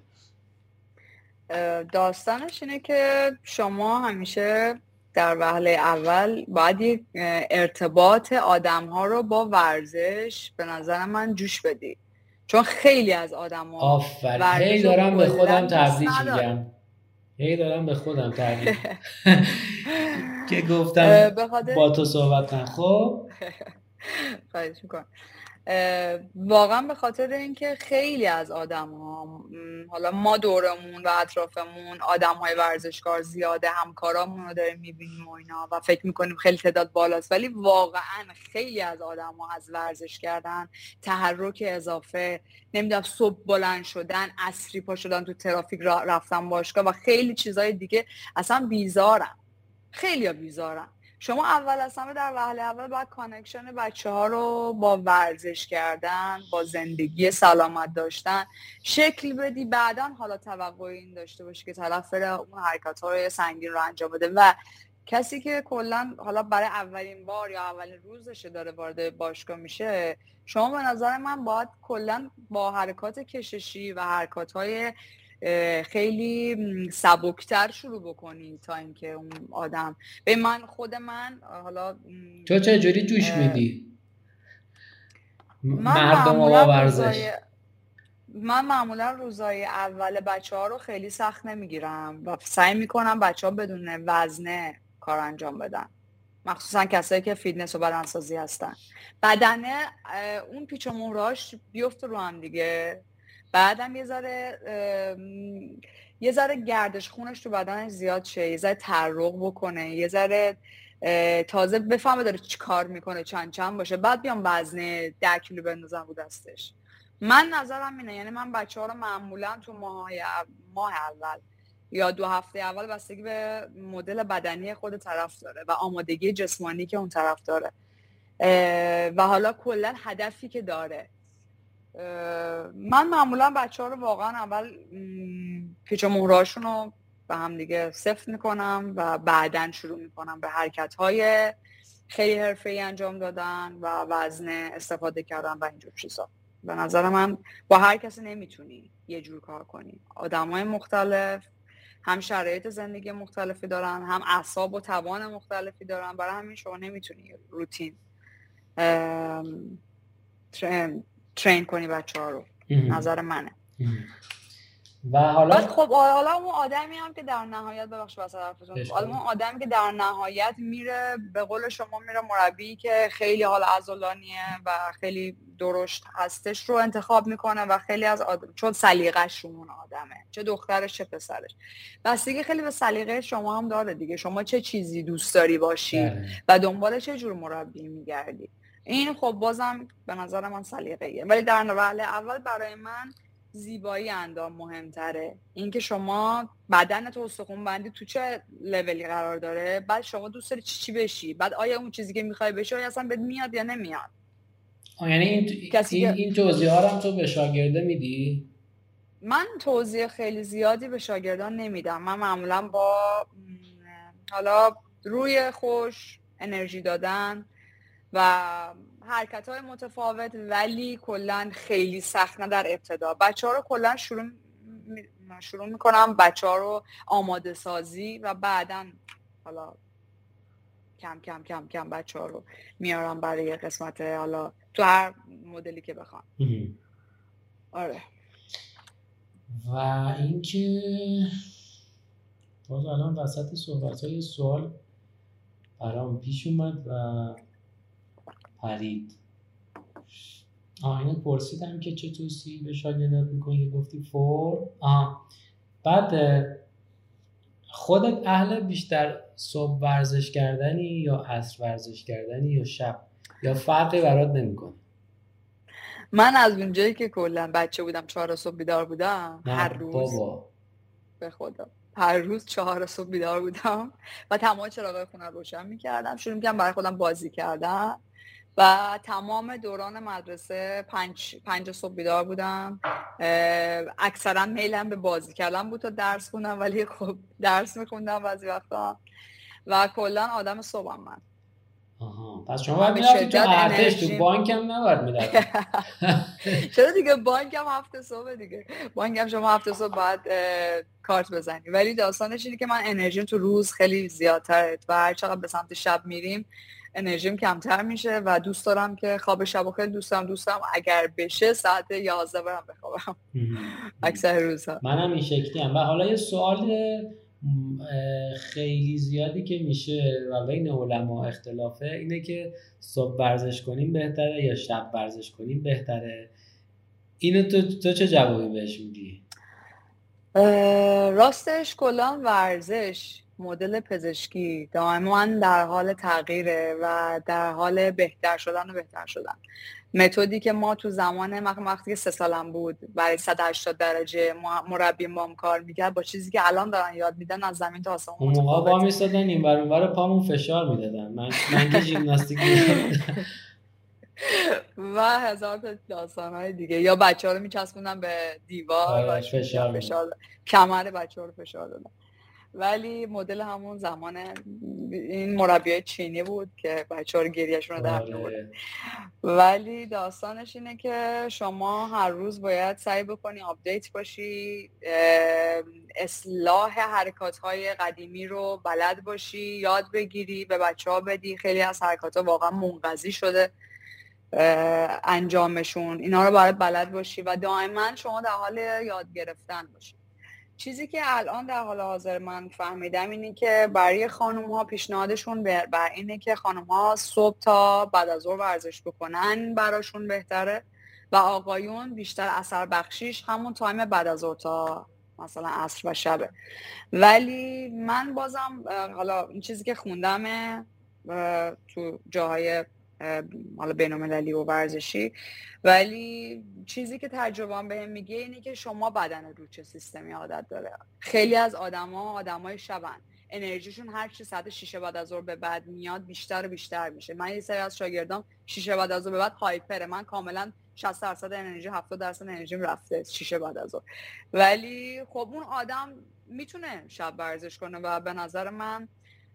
داستانش اینه که شما همیشه در وهله اول باید یک ارتباط آدم ها رو با ورزش به نظر من جوش بدی. چون خیلی از آدم ها آفرین دارم به خودم تبریک میگم. هی دارم به خودم تبریک که گفتم با تو صحبت کن. خب؟ خواهش می‌کنم. واقعا به خاطر اینکه خیلی از آدم ها حالا ما دورمون و اطرافمون آدم های ورزشکار زیاده همکارامون رو داریم می‌بینیم و اینا و فکر می‌کنیم خیلی تعداد بالاست. ولی واقعا خیلی از آدم ها از ورزش کردن تحرک اضافه نمی‌دونم صبح بلند شدن عصری پا شدن تو ترافیک رفتن باشگاه و خیلی چیزهای دیگه اصلا بیزارن. خیلی بیزارن. شما اول از همه در وهله اول باید connection بچه ها رو با ورزش کردن با زندگی سلامت داشتن شکل بدی. بعدا حالا توقع این داشته باشی که طرف بره اون حرکت های سنگین رو انجام بده. و کسی که کلا حالا برای اولین بار یا اولین روزشه داره وارد باشگاه میشه شما به نظر من باید کلا با حرکات کششی و حرکات های خیلی سبکتر شروع بکنی تا اینکه اون آدم. به من خود من حالا تو چجوری جوش میدی؟ مردم ورزش. من معمولا روزای اول بچه ها رو خیلی سخت نمی‌گیرم و سعی می‌کنم بچه ها بدون وزنه کار انجام بدن. مخصوصا کسایی که فیتنس و بدنسازی هستن. بدنه اون پیچ و بیفته رو هم دیگه. بعدم یه ذره یه ذره گردش خونش تو بدنش زیاد شه یه ذره عرق بکنه یه ذره تازه بفهمه داره چی کار می‌کنه چند چند باشه. بعد بیام وزنه ده کیلو بندازم رو دستش. من نظرم اینه یعنی من بچه ها رو معمولا تو ماه, ماه اول یا دو هفته اول بستگی به مدل بدنی خود طرف داره و آمادگی جسمانی که اون طرف داره. و حالا کلا هدفی که داره. من معمولا بچه ها رو واقعا اول پیچ و رو به هم دیگه سفت می‌کنم و بعدا شروع می‌کنم به حرکت های خیلی حرفه ای انجام دادن و وزن استفاده کردن و اینجور چیزا. به نظر من با هر کسی نمی‌تونی یه جور کار کنی. آدم های مختلف هم شرایط زندگی مختلفی دارن هم اعصاب و توان مختلفی دارن. برای همین شما نمی‌تونی روتین ترین, کنی بچه ها رو نظر منه. و حالا خب حالا اون آدمی هم که در نهایت ببخش واسه حالا اون آدمی که در نهایت میره به قول شما میره مربی که خیلی حال عضلانیه و خیلی درشت هستش رو انتخاب می‌کنه و خیلی از آدم چون سلیقش اون آدمه. چه دخترش چه پسرش. بستگی خیلی به سلیقه شما هم داره دیگه. شما چه چیزی دوست داری باشی بله. و دنبال چه جور مربی میگردی؟ این خب بازم به نظر من سلیقه ولی در وهله اول برای من زیبایی اندام مهمتره. اینکه شما بدن تو استخون بندی تو چه لولی قرار داره؟ بعد شما دوست داری چی چی بشی؟ بعد آیا اون چیزی که می‌خوای بشی آیا اصلا بهت میاد یا نمیاد؟ یعنی این این, این توضیح هم تو به شاگرده میدی؟ من توضیح خیلی زیادی به شاگردان نمیدم. من معمولا با حالا روی خوش انرژی دادن و حرکت های متفاوت ولی کلا خیلی سخت نه در ابتدا. بچه ها رو کلا شروع شروع می‌کنم بچه ها رو آماده سازی و بعدا حالا کم کم کم کم بچه ها رو میارم برای قسمت حالا تو هر مدلی که بخوام. آره. و اینکه باز الان وسط صحبت های سوال برام پیش اومد و پرید. آه پرسیدم که چه توصیه به شاگردات می‌کنی گفتی فور؟ آه. بعد خودت اهل بیشتر صبح ورزش کردنی یا عصر ورزش کردنی یا شب؟ یا فرقی برات نمی‌کنه؟ من از اونجایی که کلا بچه بودم چهار صبح بیدار بودم هر روز. بابا. به خدا. هر روز چهار صبح بیدار بودم. و تمام چراغای خونه روشن می‌کردم. شروع می‌کردم برای خودم بازی کردم و تمام دوران مدرسه پنج, پنج صبح بیدار بودم. اکثرا میلم به بازی کردن بود تا درس خوندم ولی خب درس میخوندم بعضی وقتا. و کلا آدم صبحم من. آها. پس شما باید می‌رفتی تو ارتش تو بانک هم نباید می‌رفتی. چرا دیگه بانک هم هفته صبح دیگه. بانک هم شما هفته صبح باید کارت بزنی. ولی داستانش اینه که من انرژیم تو روز خیلی زیادتره. و هر چقدر به سمت شب میریم انرژیم کمتر میشه و دوست دارم که خواب شب و خیلی دوست دارم دوستم اگر بشه ساعت 11 برم بخوابم. اکثر روزها منم این شکلی هم و حالا یه سوال خیلی زیادی که میشه و بین علما اختلافه اینه که صبح ورزش کنیم بهتره یا شب ورزش کنیم بهتره؟ اینو تو, تو چه جوابی بهش میدی؟ راستش کلان ورزش مدل پزشکی دائما در حال تغییره و در حال بهتر شدن و بهتر شدن. متدی که ما تو زمان وقتی که سه سالم بود برای 180 درجه مربی مام کار می‌کرد با چیزی که الان دارن یاد میدن از زمین تا آسمون اون موقع با میستادن این برون پامون فشار می‌دادن. من من که ژیمناستیک و هزار تا داستان های دیگه. یا بچه ها رو میچسبوندن به دیوار آره، فشار, فشار کمر بچه ها رو فشار دادن. ولی مدل همون زمان این مربی چینی بود که بچه ها رو گریهشون رو در آره. ولی داستانش اینه که شما هر روز باید سعی بکنی update باشی اصلاح حرکات های قدیمی رو بلد باشی یاد بگیری به بچه ها بدی. خیلی از حرکات ها واقعا منقضی شده انجامشون. اینا رو باید بلد باشی و دائما شما در حال یاد گرفتن باشی. چیزی که الان در حال حاضر من فهمیدم اینه که برای خانم ها پیشنهادشون بر اینه که خانم ها صبح تا بعد از ظهر ورزش بکنن براشون بهتره. و آقایون بیشتر اثر بخشیش همون تایم بعد از ظهر تا مثلا عصر و شبه. ولی من بازم حالا این چیزی که خوندم تو جاهای حالا بینالمللی و ورزشی. ولی چیزی که تجربه بهم میگه اینه که شما بدن رو چه سیستمی عادت داره. خیلی از آدما آدمای شبن. انرژیشون هر چی ساعت شیشه بعد از ظهر به بعد میاد بیشتر و بیشتر میشه. من یه سری از شاگردام شیشه بعد از ظهر به بعد هایپره. من کاملا 60 درصد انرژی 70 درصد انرژی رفته شیشه بعد از ظهر. ولی خب اون آدم می‌تونه شب ورزش کنه و به نظر من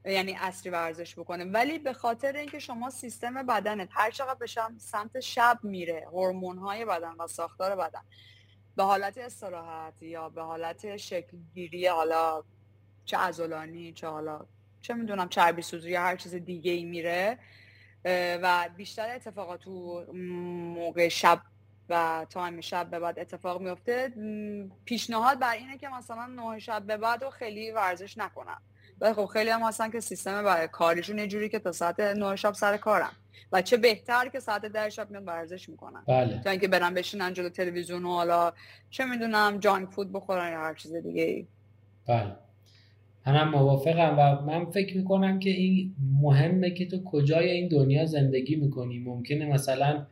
یعنی اصری ورزش بکنه. ولی به خاطر اینکه شما سیستم بدنت هر چقدر به سمت شب میره هورمون های بدن و ساختار بدن به حالت استراحت یا به حالت شکل گیری حالا چه عضلانی چه حالا چه می‌دونم چربی سوزی یا هر چیز دیگه ای میره و بیشتر اتفاقات تو موقع شب و تایم شب به بعد اتفاق میفته پیشنهاد بر اینه که مثلا نه شب به بعد و خیلی ورزش نکنن. و خب خیلی هم هستن که سیستم برای کاریشون یه جوری که تا ساعت 9 شب سر کارن. و چه بهتر که ساعت 10 شب میاد ورزش می‌کنن. بله. تا اینکه برن بشینن جلو تلویزیون و حالا چه می‌دونم جانک فود بخورن یا هر چیز دیگه ای بله. منم موافقم و من فکر می‌کنم که این مهمه که تو کجای این دنیا زندگی می‌کنی. ممکنه مثلا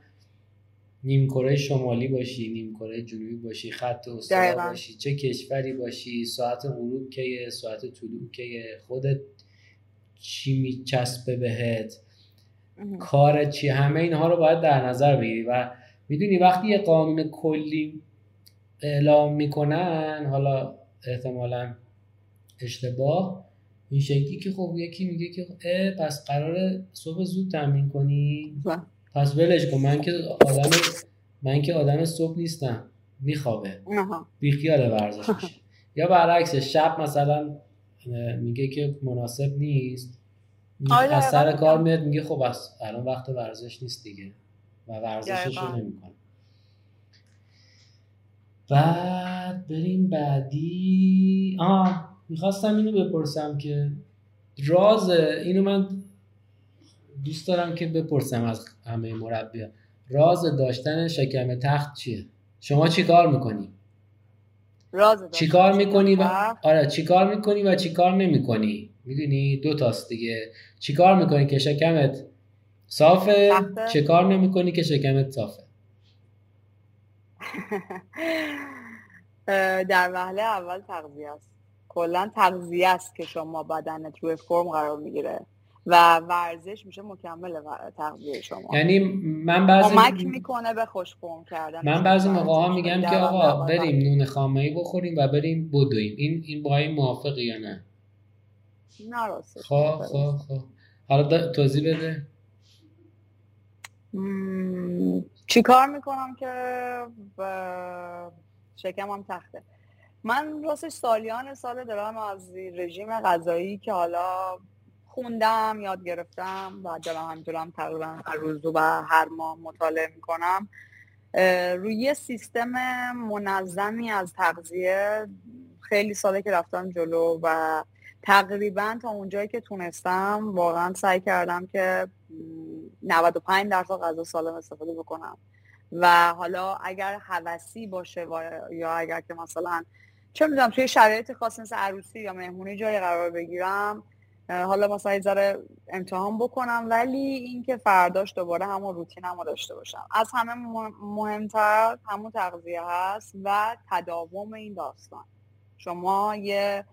نیم کره شمالی باشی نیم کره جنوبی باشی خط استوا باشی چه کشوری باشی ساعت غروب که ساعت طلوع که خودت چی میچسبه بهت؟ کار چی؟ همه اینها رو باید در نظر بگیری و می‌دونی وقتی یه قانون کلی اعلام می‌کنن حالا احتمالا اشتباه این شکلی که خب یکی میگه که پس قرار صبح زود تمرین کنی. پس ولش کن من که آدم من که آدم صبح نیستم میخوابه. بیخیال ورزش میشه. یا برعکس شب مثلا میگه که مناسب نیست آره، از سر کار میاد میگه خب از الان وقت ورزش نیست دیگه و ورزشش رو نمی‌کنه. بعد بریم بعدی. آه می‌خواستم اینو بپرسم که راز اینو من دوست دارم که بپرسم از همه مربی. راز داشتن شکم تخت چیه؟ شما چی کار می‌کنی؟ راز چی کار می‌کنی و آره چی کار می‌کنی و چی کار نمی‌کنی؟ می‌دونی؟ دو تاست دیگه. چی کار می‌کنی که شکمت صافه؟ چی کار نمی‌کنی که شکمت صافه؟ در وهله اول تغذیه است. کلا تغذیه است که شما بدنت روی فرم قرار می‌گیره. و ورزش میشه مکمل تغذیه شما. یعنی من بعضی کمک می‌کنه به خوش فرم کردن من بعضی موقع ها میگم که آقا بریم نون خامه ای بخوریم و بریم بدویم. این این با این موافقی یا نه؟ نه خب خب خب. حالا توضیح بده. چیکار می‌کنم که شکمم تخته؟ من راستش سالیان سال دارم از رژیم غذایی که حالا خوندم یاد گرفتم و دارم همینطورم تقریبا هر روز و هر ماه مطالعه می‌کنم. روی سیستم منظمی از تغذیه خیلی ساله که رفتم جلو و تقریبا تا اونجایی که تونستم واقعا سعی کردم که 95 درصد غذا سالم استفاده بکنم. و حالا اگر حوثی باشه یا اگر که مثلا چه می‌دونم توی شرایط خاص مثل عروسی یا مهمونی جای قرار بگیرم حالا مثلا ذره امتحان بکنم ولی اینکه فرداش دوباره همون روتین هم داشته باشم. از همه مهمتر همون تغذیه هست و تداوم این داستان. شما یه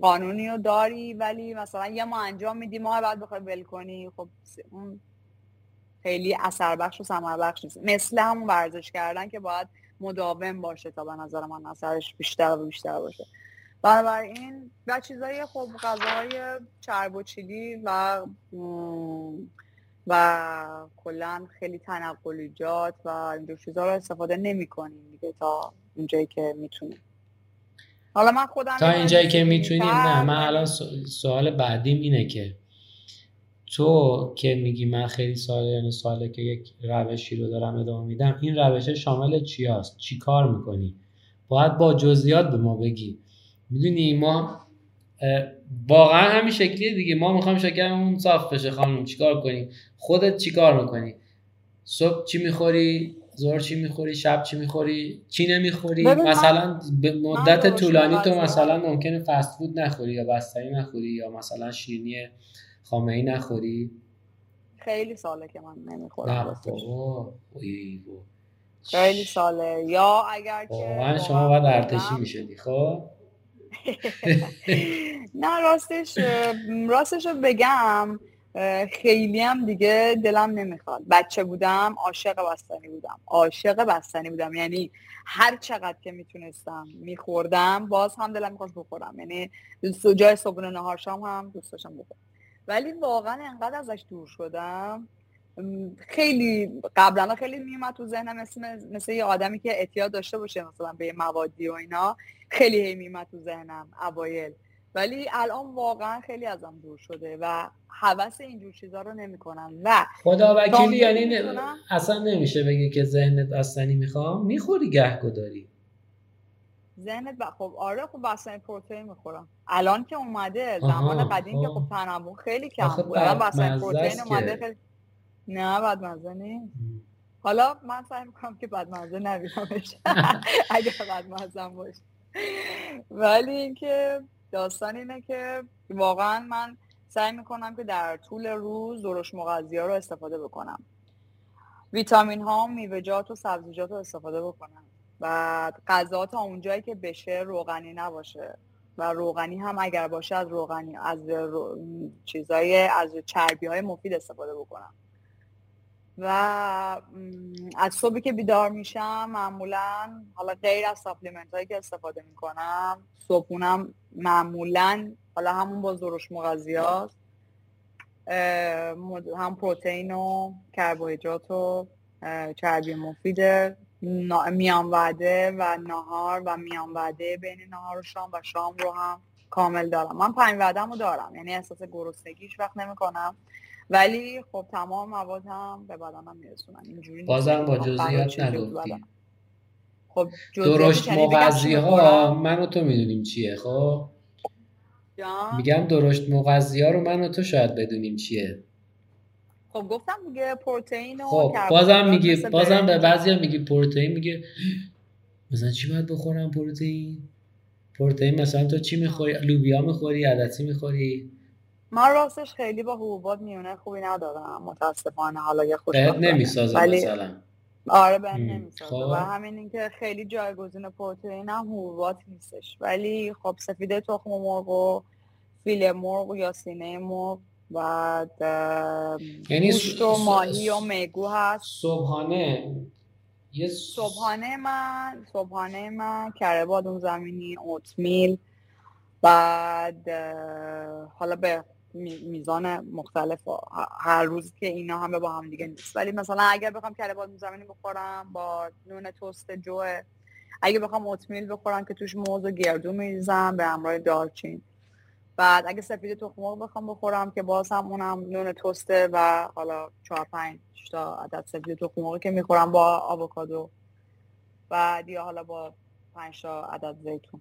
قانونی رو داری ولی مثلا یه ما انجام میدی ما بعد بخوای ول کنی خب اون خیلی اثر بخش و ثمر بخش نیست. مثل همون ورزش کردن که باید مداوم باشه تا به نظر من اثرش بیشتر و بیشتر باشه. بنابراین و چیزای خب غذاهای چرب و چیلی و و کلا خیلی تنقلیجات و اینجور چیزا رو استفاده نمی کنیم دیگه تا اینجایی که می‌تونیم. حالا من خودم تا اینجایی که می‌تونیم نه من الان سوال بعدیم اینه که تو که میگی من خیلی ساله یعنی ساله که یک روشی رو دارم ادامه میدم این روش شامل چی هست چی کار می‌کنی؟ باید با جزئیات به ما بگی. می‌دونی ما واقعا همین شکلیه دیگه. ما می‌خوایم شکرمون صاف بشه خانم چیکار کنیم خودت چیکار می‌کنی؟ صبح چی می‌خوری؟ زور چی می‌خوری؟ شب چی می‌خوری؟ چی نمی‌خوری؟ مثلا به مدت طولانی تو مثلا ممکنه فست فود نخوری یا بستنی نخوری یا مثلا شیرینی خامه ای نخوری. خیلی ساله که من نمی‌خورم خیلی ساله. یا اگر که شما باید ارتشی می‌شدی خب؟ نه راستش راستش رو بگم خیلی هم دیگه دلم نمی‌خواد. بچه بودم عاشق بستنی بودم. عاشق بستنی بودم. یعنی هر چقدر که می‌تونستم میخوردم باز هم دلم می‌خواست بخورم. یعنی جای صبحونه نهار شام هم دوست داشتم بخورم. ولی واقعا انقدر ازش دور شدم خیلی قبلا خیلی میومد تو ذهنم مثل, مثل یه آدمی که اعتیاد داشته باشه مثلا به موادی و اینا. خیلی هی میومد تو ذهنم اوایل. ولی الان واقعا خیلی ازم دور شده و حوس اینجور چیزا رو نمی‌کنم. و خدا وکیلی یعنی اصلا نمیشه بگه که ذهنت اصلا می‌خوام. می‌خوری گهگداری ذهنت ب... خب آره خب بستنی پروتئین می‌خورم. الان که اومده زمان قدیم که خب, خب تنوع خیلی کم بود. الان بستنی پروتئین اومده خیلی نه بعد مزه نیست حالا من سعی می‌کنم که بعد مزه نبینمش. اگر بعد مزه باشه. ولی اینکه داستان اینه که واقعا من سعی می‌کنم که در طول روز درشت مغذی ها رو استفاده بکنم. ویتامین ها میوه‌جات و سبزیجات رو استفاده بکنم. و غذا تا اونجایی که بشه روغنی نباشه. و روغنی هم اگر باشه از روغنی از رو... چیزای از چربی های مفید استفاده بکنم. و از صبحی که بیدار میشم معمولا حالا غیر از ساپلیمنت هایی که استفاده می‌کنم صبحونم معمولا حالا همون با زروش مغذیات هم پروتئین و کربوهیدرات و چربی مفید میان وعده و نهار و میان وعده بین نهار و شام و شام رو هم کامل دارم. من پنج وعده رو دارم یعنی احساس گرسنگیش وقت نمی کنم ولی خب تمام مواد هم به بدنم میرسونن اینجوری بازم با جزئیات نگفتی خب درشت مغذی ها من و تو می‌دونیم چیه خب؟ میگم درشت مغذی ها رو من و تو شاید بدونیم چیه. خب گفتم میگه پروتئین و خب بازم میگه بازم به بعضی میگه پروتئین میگه مثلا چی باید بخورم پروتئین؟ پروتئین مثلا تو چی می‌خوری؟ لوبیا می‌خوری؟ عدسی می‌خوری؟ من راستش خیلی با حبوبات میونه خوبی ندارم متاسفانه. حالا یه خوش نمی‌سازه ولی... مثلا. آره به نمی‌سازه. خب. و همین اینکه خیلی جایگزین پروتئین هم حبوبات نیستش. ولی خب سفیده تخم مرغ و فیل مرغ یا سینه مرغ و یعنی گوشت و ماهی و میگو هست. صبحانه یه صبحانه من صبحانه من کره بادون زمینی اوتمیل بعد حالا به میزان مختلف هر روز که اینا همه با هم دیگه نیست. ولی مثلا اگر بخوام کره بادون زمینی بخورم با نون توست جوه. اگه بخوام اوتمیل بخورم که توش موز و گردو میریزم به همراه دارچین. بعد اگه سفید تخم مرغ بخوام بخورم که باز هم اونم نون توسته و حالا 4 5 تا عدد سفید تخم مرغ که می‌خورم با آووکادو بعد یا حالا با 5 تا عدد زیتون.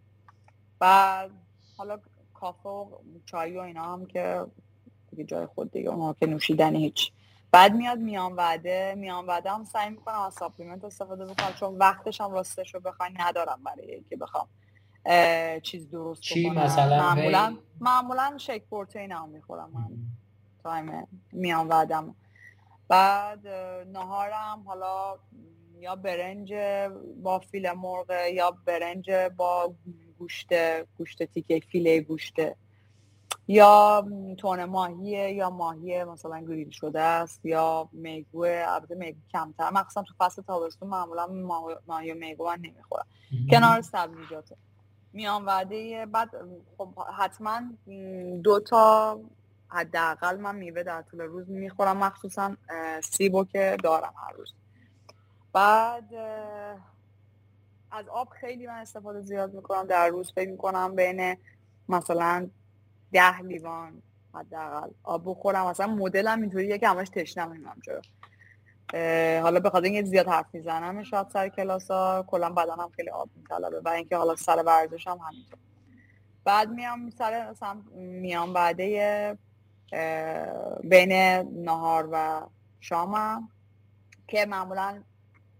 بعد حالا کافه و چای و اینا هم که دیگه جای خود دیگه اونها که نوشیدن هیچ. بعد میاد میان وعده میان وعده هم سعی می‌کنم از ساپلیمنت استفاده بکنم چون وقتش هم راستش رو بخوای ندارم برای اینکه بخوام چیز درست چی مثلا؟ معمولا معمولا شیک پروتئین هم می‌خورم من. time میان وعدم بعد نهارم حالا یا برنج با فیله مرغ یا برنج با گوشت گوشت تیکه فیله گوشته یا تون ماهیه یا ماهی مثلا گریل شده است یا میگو البته میگو کمتر. مخصوصا تو فصل تابستون معمولا ماهی و میگو من نمی‌خورم. کنار سبزیجات میان وعده بعد خب حتما دو تا حداقل من میوه در طول روز می‌خورم مخصوصا سیبو که دارم هر روز. بعد از آب خیلی من استفاده زیاد می‌کنم در روز. فکر می‌کنم بین مثلا ده لیوان حداقل آب بخورم. مثلا مدلم اینطوریه که همش تشنم نمی‌دونم چرا حالا به خاطر اینکه زیاد حرف می‌زنم شاید سر کلاس ها کلا بدنم خیلی آب میطلبه و اینکه حالا سر ورزش هم همینطور. بعد میام سر مثلا میام بعده بین نهار و شامم که معمولا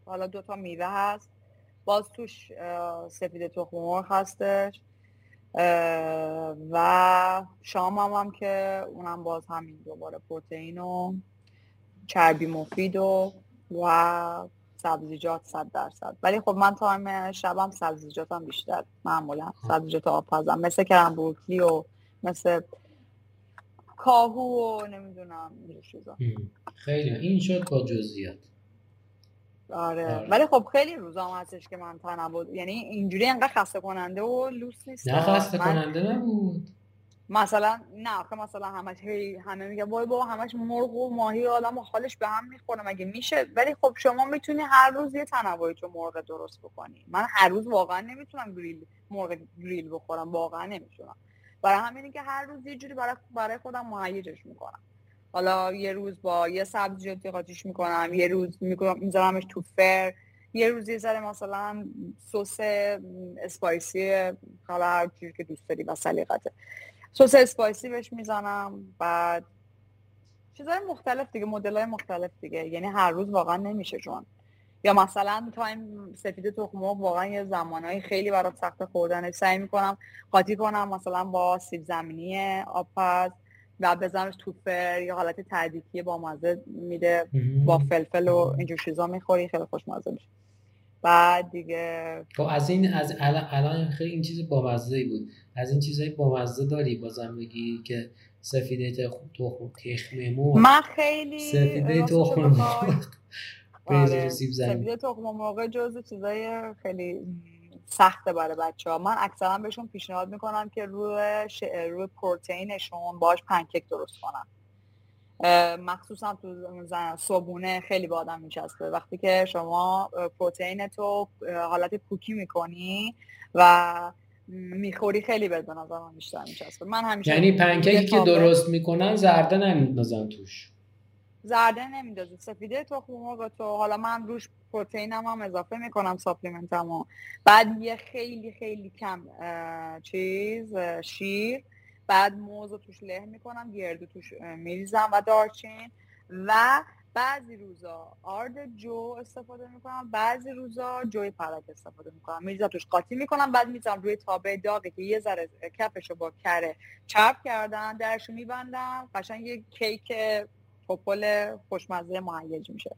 حالا دوتا میوه هست. باز توش سفید تخم مرغ هستش. و شام هم, هم که اونم باز همین دوباره پروتئین و چربی مفید و و سبزیجات صد درصد. ولی خب من تایم شبم سبزیجاتم بیشتر. معمولا سبزیجات آبپزم. مثل کرم بروکلی و مثل کاهو و نمی‌دونم خیلی. این شد با جزئیات. آره. آره. ولی خب خیلی روزا هم هستش که من تنوع یعنی اینجوری انقدر خسته کننده و لوس نیست نه خسته من... کننده نبود. مثلا نه آخه مثلا همش هی همه میگه وای بابا همش مرغ و ماهی آدم حالش به هم می‌خوره مگه میشه؟ ولی خب شما می‌تونی هر روز یه تنوعی تو مرغ درست بکنی. من هر روز واقعا نمی‌تونم گریل مرغ گریل بخورم واقعا نمی‌تونم. برای همینه که هر روز یه جوری برای برای خودم مهیجش می‌کنم. حالا یه روز با یه سبزیجاتی قاطیش می‌کنم یه روز میذارمش تو فر یه روز یه ذره مثلا سس spicy حالا هر که دوست داری و سلیقته سس spicy بهش می‌زنم بعد چیزهای مختلف دیگه مدل مختلف دیگه. یعنی هر روز واقعا نمیشه چون یا مثلا time سفید تخم واقعا یه زمانهایی خیلی برات سخت خوردنه. سعی می‌کنم قاطی کنم مثلا با سیب زمینی آبپز و بزنمش تو فر یا حالت تعدیکی با مزه میده با فلفل و اینجور چیزا می‌خوری خیلی خوشمزه میشه. بعد دیگه خب از این از الان خیلی این چیز بامزه بود. از این چیزای بامزه داری بازم بگی که سفیده تخم تخم مرغ. من خیلی سفیده تخم مرغ. آره. سفیده تخم مرغ جزو چیزای خیلی سخته برای بچه ها من اکثرا بهشون پیشنهاد می‌کنم که روی, ش... روی پروتئینشون باش پنکیک درست کنن. مخصوصا تو صبونه خیلی با آدم میچسبه. وقتی که شما پروتئین تو حالت کوکی می‌کنی و می‌خوری خیلی به نظر من بیشتر میچسبه. من همیشه یعنی پنکیکی که درست می‌کنن زرده نمیندازن توش. زرده نمیندازه. سفیده تخم مرغ تو. حالا من روش پروتئینم هم اضافه می‌کنم ساپلیمنتمو بعد یه خیلی خیلی کم چیز شیر. بعد موز توش له می‌کنم گردو توش میریزم و دارچین. و بعضی روزا آرد جو استفاده می‌کنم بعضی روزا جوی پلک استفاده می‌کنم. میریزم توش قاطی می‌کنم بعد می‌ذارم روی تابه داغی که یه ذره کفشو با کره چرب کردن درشو میبندم. قشنگ یه کیک توپل خوشمزه مهیج میشه.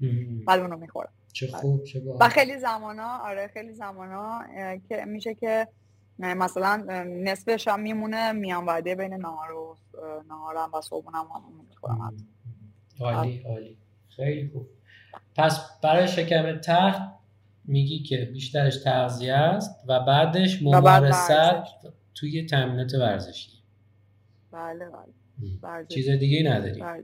بعد اونو می‌خورم. چه خوب چه و خیلی زمانا آره خیلی زمانا که میشه که مثلا نصف شام میمونه میان وعده بین نهار و نهارم و صبحونم هم می‌خورم. عالی عالی. خیلی خوب. پس برای شکم تخت میگی که بیشترش تغذیه است و بعدش ممارست توی تمرینات ورزشی. بله بله. چیز دیگه نداری. بله.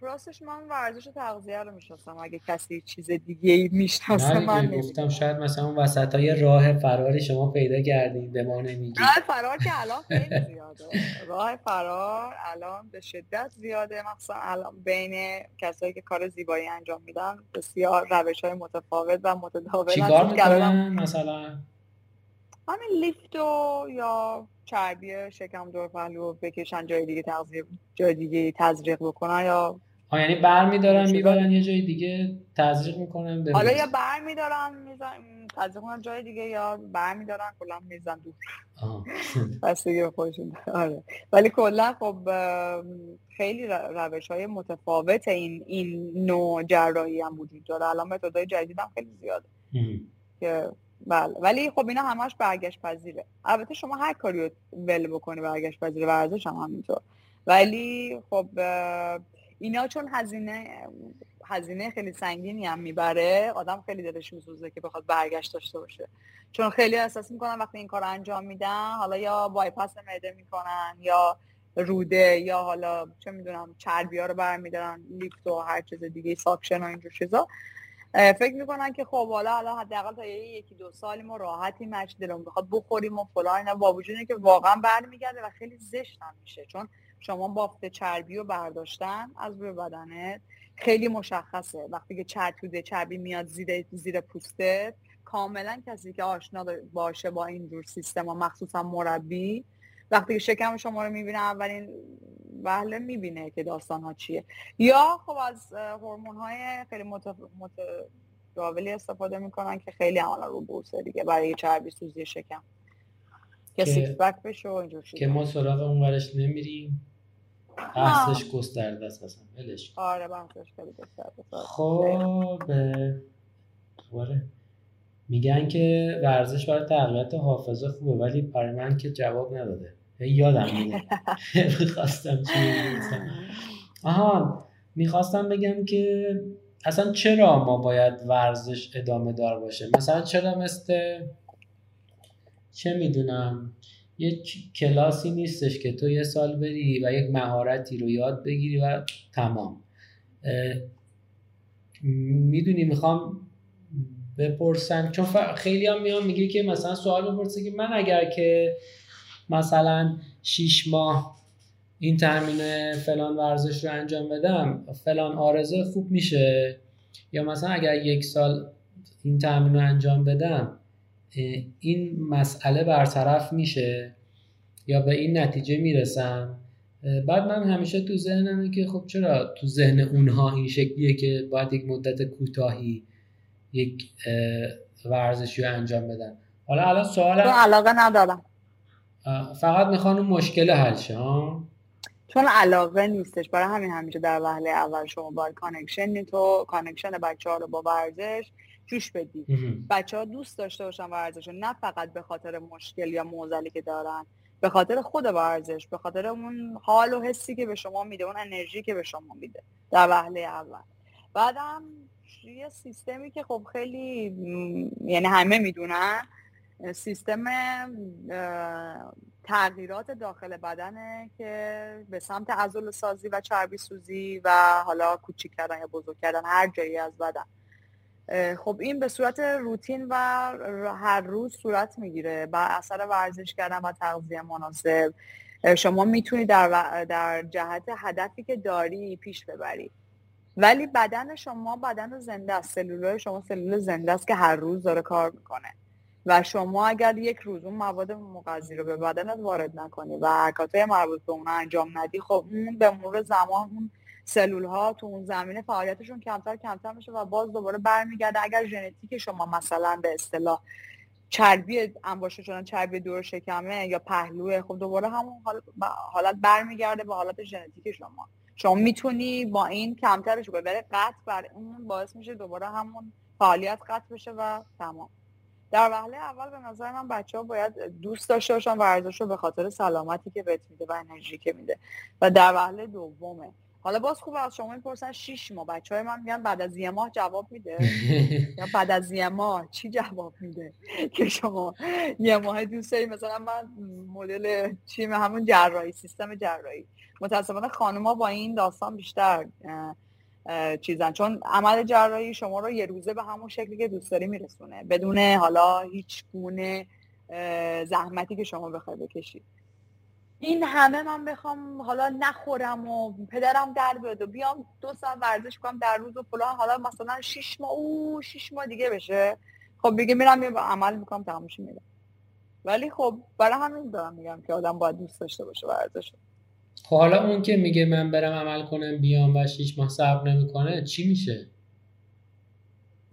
راستش من ورزش تغذیه رو می‌شناسم. اگه کسی چیز دیگه ای می‌شناسه من گفتم شاید مثلا اون وسط های راه فرار شما پیدا کردیم به ما نمیگی راه فرار که الان خیلی زیاده. راه فرار الان به شدت زیاده. مخصوصا الان بین کسایی که کار زیبایی انجام میدن بسیار روش های متفاوت و متداول چیکار می‌کنن مثلا؟ همین لیفت و یا چربی شکم دور پهلو بکشن جای دیگه تغذیه جای دیگه تزریق بکنن یا ها یعنی برمیدارن می‌برن یه جای دیگه تزریق می‌کنن حالا یا برمیدارن میزن تزریق کنن جای دیگه یا برمیدارن کلا میزن دور بس دیگه خودشون. آره. ولی کلا خب خیلی روش های متفاوت این این نوع جراحی هم وجود داره. الان متدای جدید هم خیلی زیاده. که بله. ولی خب اینا همش برگشت پذیره البته شما هر کاری رو ول بکنی برگشت پذیره ورزش هم همینطور. ولی خب اینا چون هزینه هزینه خیلی سنگینی هم می‌بره آدم خیلی دلش میسوزه که بخواد برگشت داشته باشه. چون خیلی احساس می‌کنن وقتی این کار انجام میدن حالا یا بایپاس معده می‌کنن یا روده یا حالا چه می‌دونم چربی ها رو برمیدارن لیفت و هر چیز دیگه ساکشن و اینجور چیزا. فکر می‌کنن که خب حالا حالا حداقل تا یکی دو سالی ما راحتی مچ دلمون بخواد بخوریم و فلان اینا. با وجود که واقعا برمیگرده و خیلی زشت هم میشه. چون شما بافت چربی رو برداشتن از روی بدنت. خیلی مشخصه. وقتی که چربی چربی میاد زیر زیر پوستت کاملا کسی که آشنا باشه با این جور سیستم و مخصوصا مربی وقتی که شکم شما رو می‌بینه اولین وهله می‌بینه که داستان ها چیه. یا خب از هورمون های خیلی متداولی استفاده می‌کنن که خیلی عملا رو بورسه دیگه برای چربی سوزی شکم. که سیکس بک بشه و اینجور که ما سراغ اون ورش نمیریم. بحثش گسترده است اصلا ولش آره بحثش خیلی گسترده خب میگن که ورزش برای تقویت حافظه خوبه ولی برای من که جواب نداده. یادم میده می‌خواستم چی آها می‌خواستم بگم که اصلا چرا ما باید ورزش ادامه دار باشه؟ مثلا چرا مثل چه می‌دونم یک کلاسی نیستش که تو یه سال بری و یک مهارتی رو یاد بگیری و تمام. می‌دونی می‌خوام بپرسم چون خیلی هم میان میگه که مثلا سوال بپرسه که من اگر که مثلا شیش ماه این تمرین فلان ورزش رو انجام بدم فلان آرزه خوب میشه. یا مثلا اگر یک سال این تمرین رو انجام بدم این مسئله برطرف میشه یا به این نتیجه می‌رسم؟ بعد من همیشه تو ذهنمه که خب چرا تو ذهن اونها این شکلیه که باید یک مدت کوتاهی یک ورزشی رو انجام بدن؟ حالا الان سوال علاقه ندارم. فقط می‌خوان اون مشکل حل شه چون علاقه نیستش. برای همین همیشه در وهله اول شما باید connection تو connection بچه ها رو با ورزش جوش بدید بچه ها دوست داشته باشن ورزش نه فقط به خاطر مشکل یا معضلی که دارن به خاطر خود ورزش به خاطر اون حال و حسی که به شما میده اون انرژی که به شما میده در وهله اول. بعدم یه سیستمی که خب خیلی یعنی همه می‌دونن سیستم تغییرات داخل بدنه که به سمت عضل سازی و چربی سوزی و حالا کوچیک کردن یا بزرگ کردن هر جایی از بدن. خب این به صورت روتین و هر روز صورت می‌گیره. با اثر ورزش کردن و تغذیه مناسب. شما می‌تونی در, در جهت هدفی که داری پیش ببری. ولی بدن شما بدن زنده است. سلولای شما سلول زنده است که هر روز داره کار می‌کنه. و شما اگر یک روز اون مواد مغذی رو به بدنت وارد نکنی و حرکات مربوط به اون انجام ندی خب اون به مرور زمان اون سلول ها تو اون زمینه فعالیتشون کمتر کمتر میشه و باز دوباره برمیگرده. اگر ژنتیک شما مثلا به اصطلاح چربی انباشته شدن چربی دور شکمه یا پهلوه خب دوباره همون حالت برمیگرده به حالت ژنتیک شما. شما می‌تونی با این کمترش رو ببره قطع بر اون باعث میشه دوباره همون فعالیت قطع بشه و تمام. در وهله اول به نظر من بچه ها باید دوست داشته باشن ورزش رو به خاطر سلامتی که بهت میده و انرژی که میده. و در وهله دومه. حالا باز خوب از شما می‌پرسن شیش ماه. بچه های من میگن بعد از یه ماه جواب میده. یا بعد از یه ماه چی جواب میده که شما یه ماه دوست داری؟ مثلا من مدل چیم همون جراحی سیستم جراحی. متاسفانه خانوما با این داستان بیشتر چیزن. چون عمل جراحی شما رو یه روزه به همون شکلی که دوست داری میرسونه. بدون حالا هیچ گونه زحمتی که شما بخوای بکشید این همه من بخوام حالا نخورم و پدرم در بیاد و بیام دو ساعت ورزش کنم در روز و فلان. حالا مثلا شیش ماه او شیش ماه دیگه بشه. خب دیگه میرم یه عمل می‌کنم تماشی میرم ولی خب برای همین دارم میگم که آدم باید دوست داشته باشه ورزش خب حالا اون که میگه من برم عمل کنم بیام و شیش ماه صبر نمی‌کنه چی میشه؟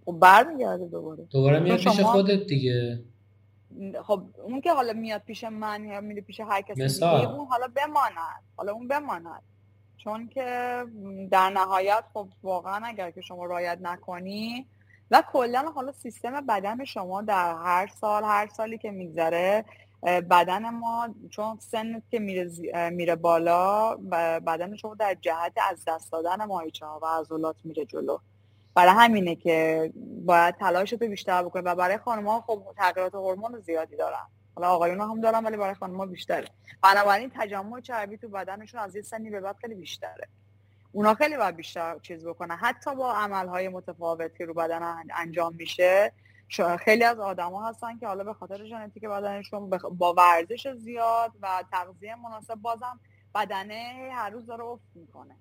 خب برمیگرده دوباره. دوباره میاد پیش خودت دیگه. خب اون که حالا میاد پیش من یا میره پیش هر کسی مثال. اون حالا بماند. حالا اون بماند. چون که در نهایت خب واقعا اگر که شما رایت نکنی و کلا حالا سیستم بدن شما در هر سال هر سالی که میگذره بدن ما چون سن که میره, میره بالا بدن شما در جهت از دست دادن ماهیچه ها و عضلات میره جلو. برای همینه که باید تلاشت رو بیشتر بکنه و برای خانم ها خب تغییرات هورمون زیادی دارن. حالا آقایون هم دارن ولی برای خانم ها بیشتره. بنابراین تجمع چربی تو بدنشون از یه سنی به بعد خیلی بیشتره. اونا خیلی باید بیشتر چیز بکنن. حتی با عملهای متفاوت که رو بدن انجام میشه خیلی از آدما هستن که حالا به خاطر ژنتیک بدنشون با ورزش زیاد و تغذیه مناسب بازم بدنه هر روز داره افت می‌کنه.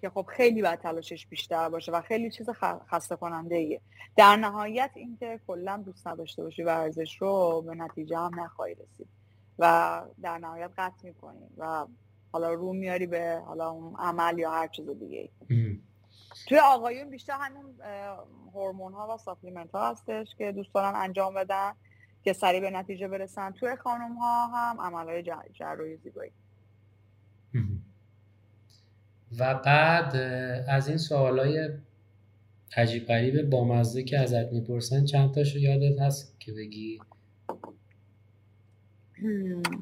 که خب خیلی باید تلاشش بیشتر باشه و خیلی چیز خسته کننده ایه در نهایت اینکه کلا دوست نداشته باشی ورزش رو به نتیجه هم نخواهی رسید. و در نهایت قطع می‌کنی و حالا رو میاری به حالا اون عمل یا هر چیز دیگه توی آقایون بیشتر همین هورمون ها و ساپلیمنت ها هستش که دوست دارن انجام بدن که سریع به نتیجه برسن. توی خانم ها هم عمل های جراحی زیبایی. و بعد از این سوال های عجیب غریب بامزه که ازت می‌پرسن چند تاشو یادت هست که بگی؟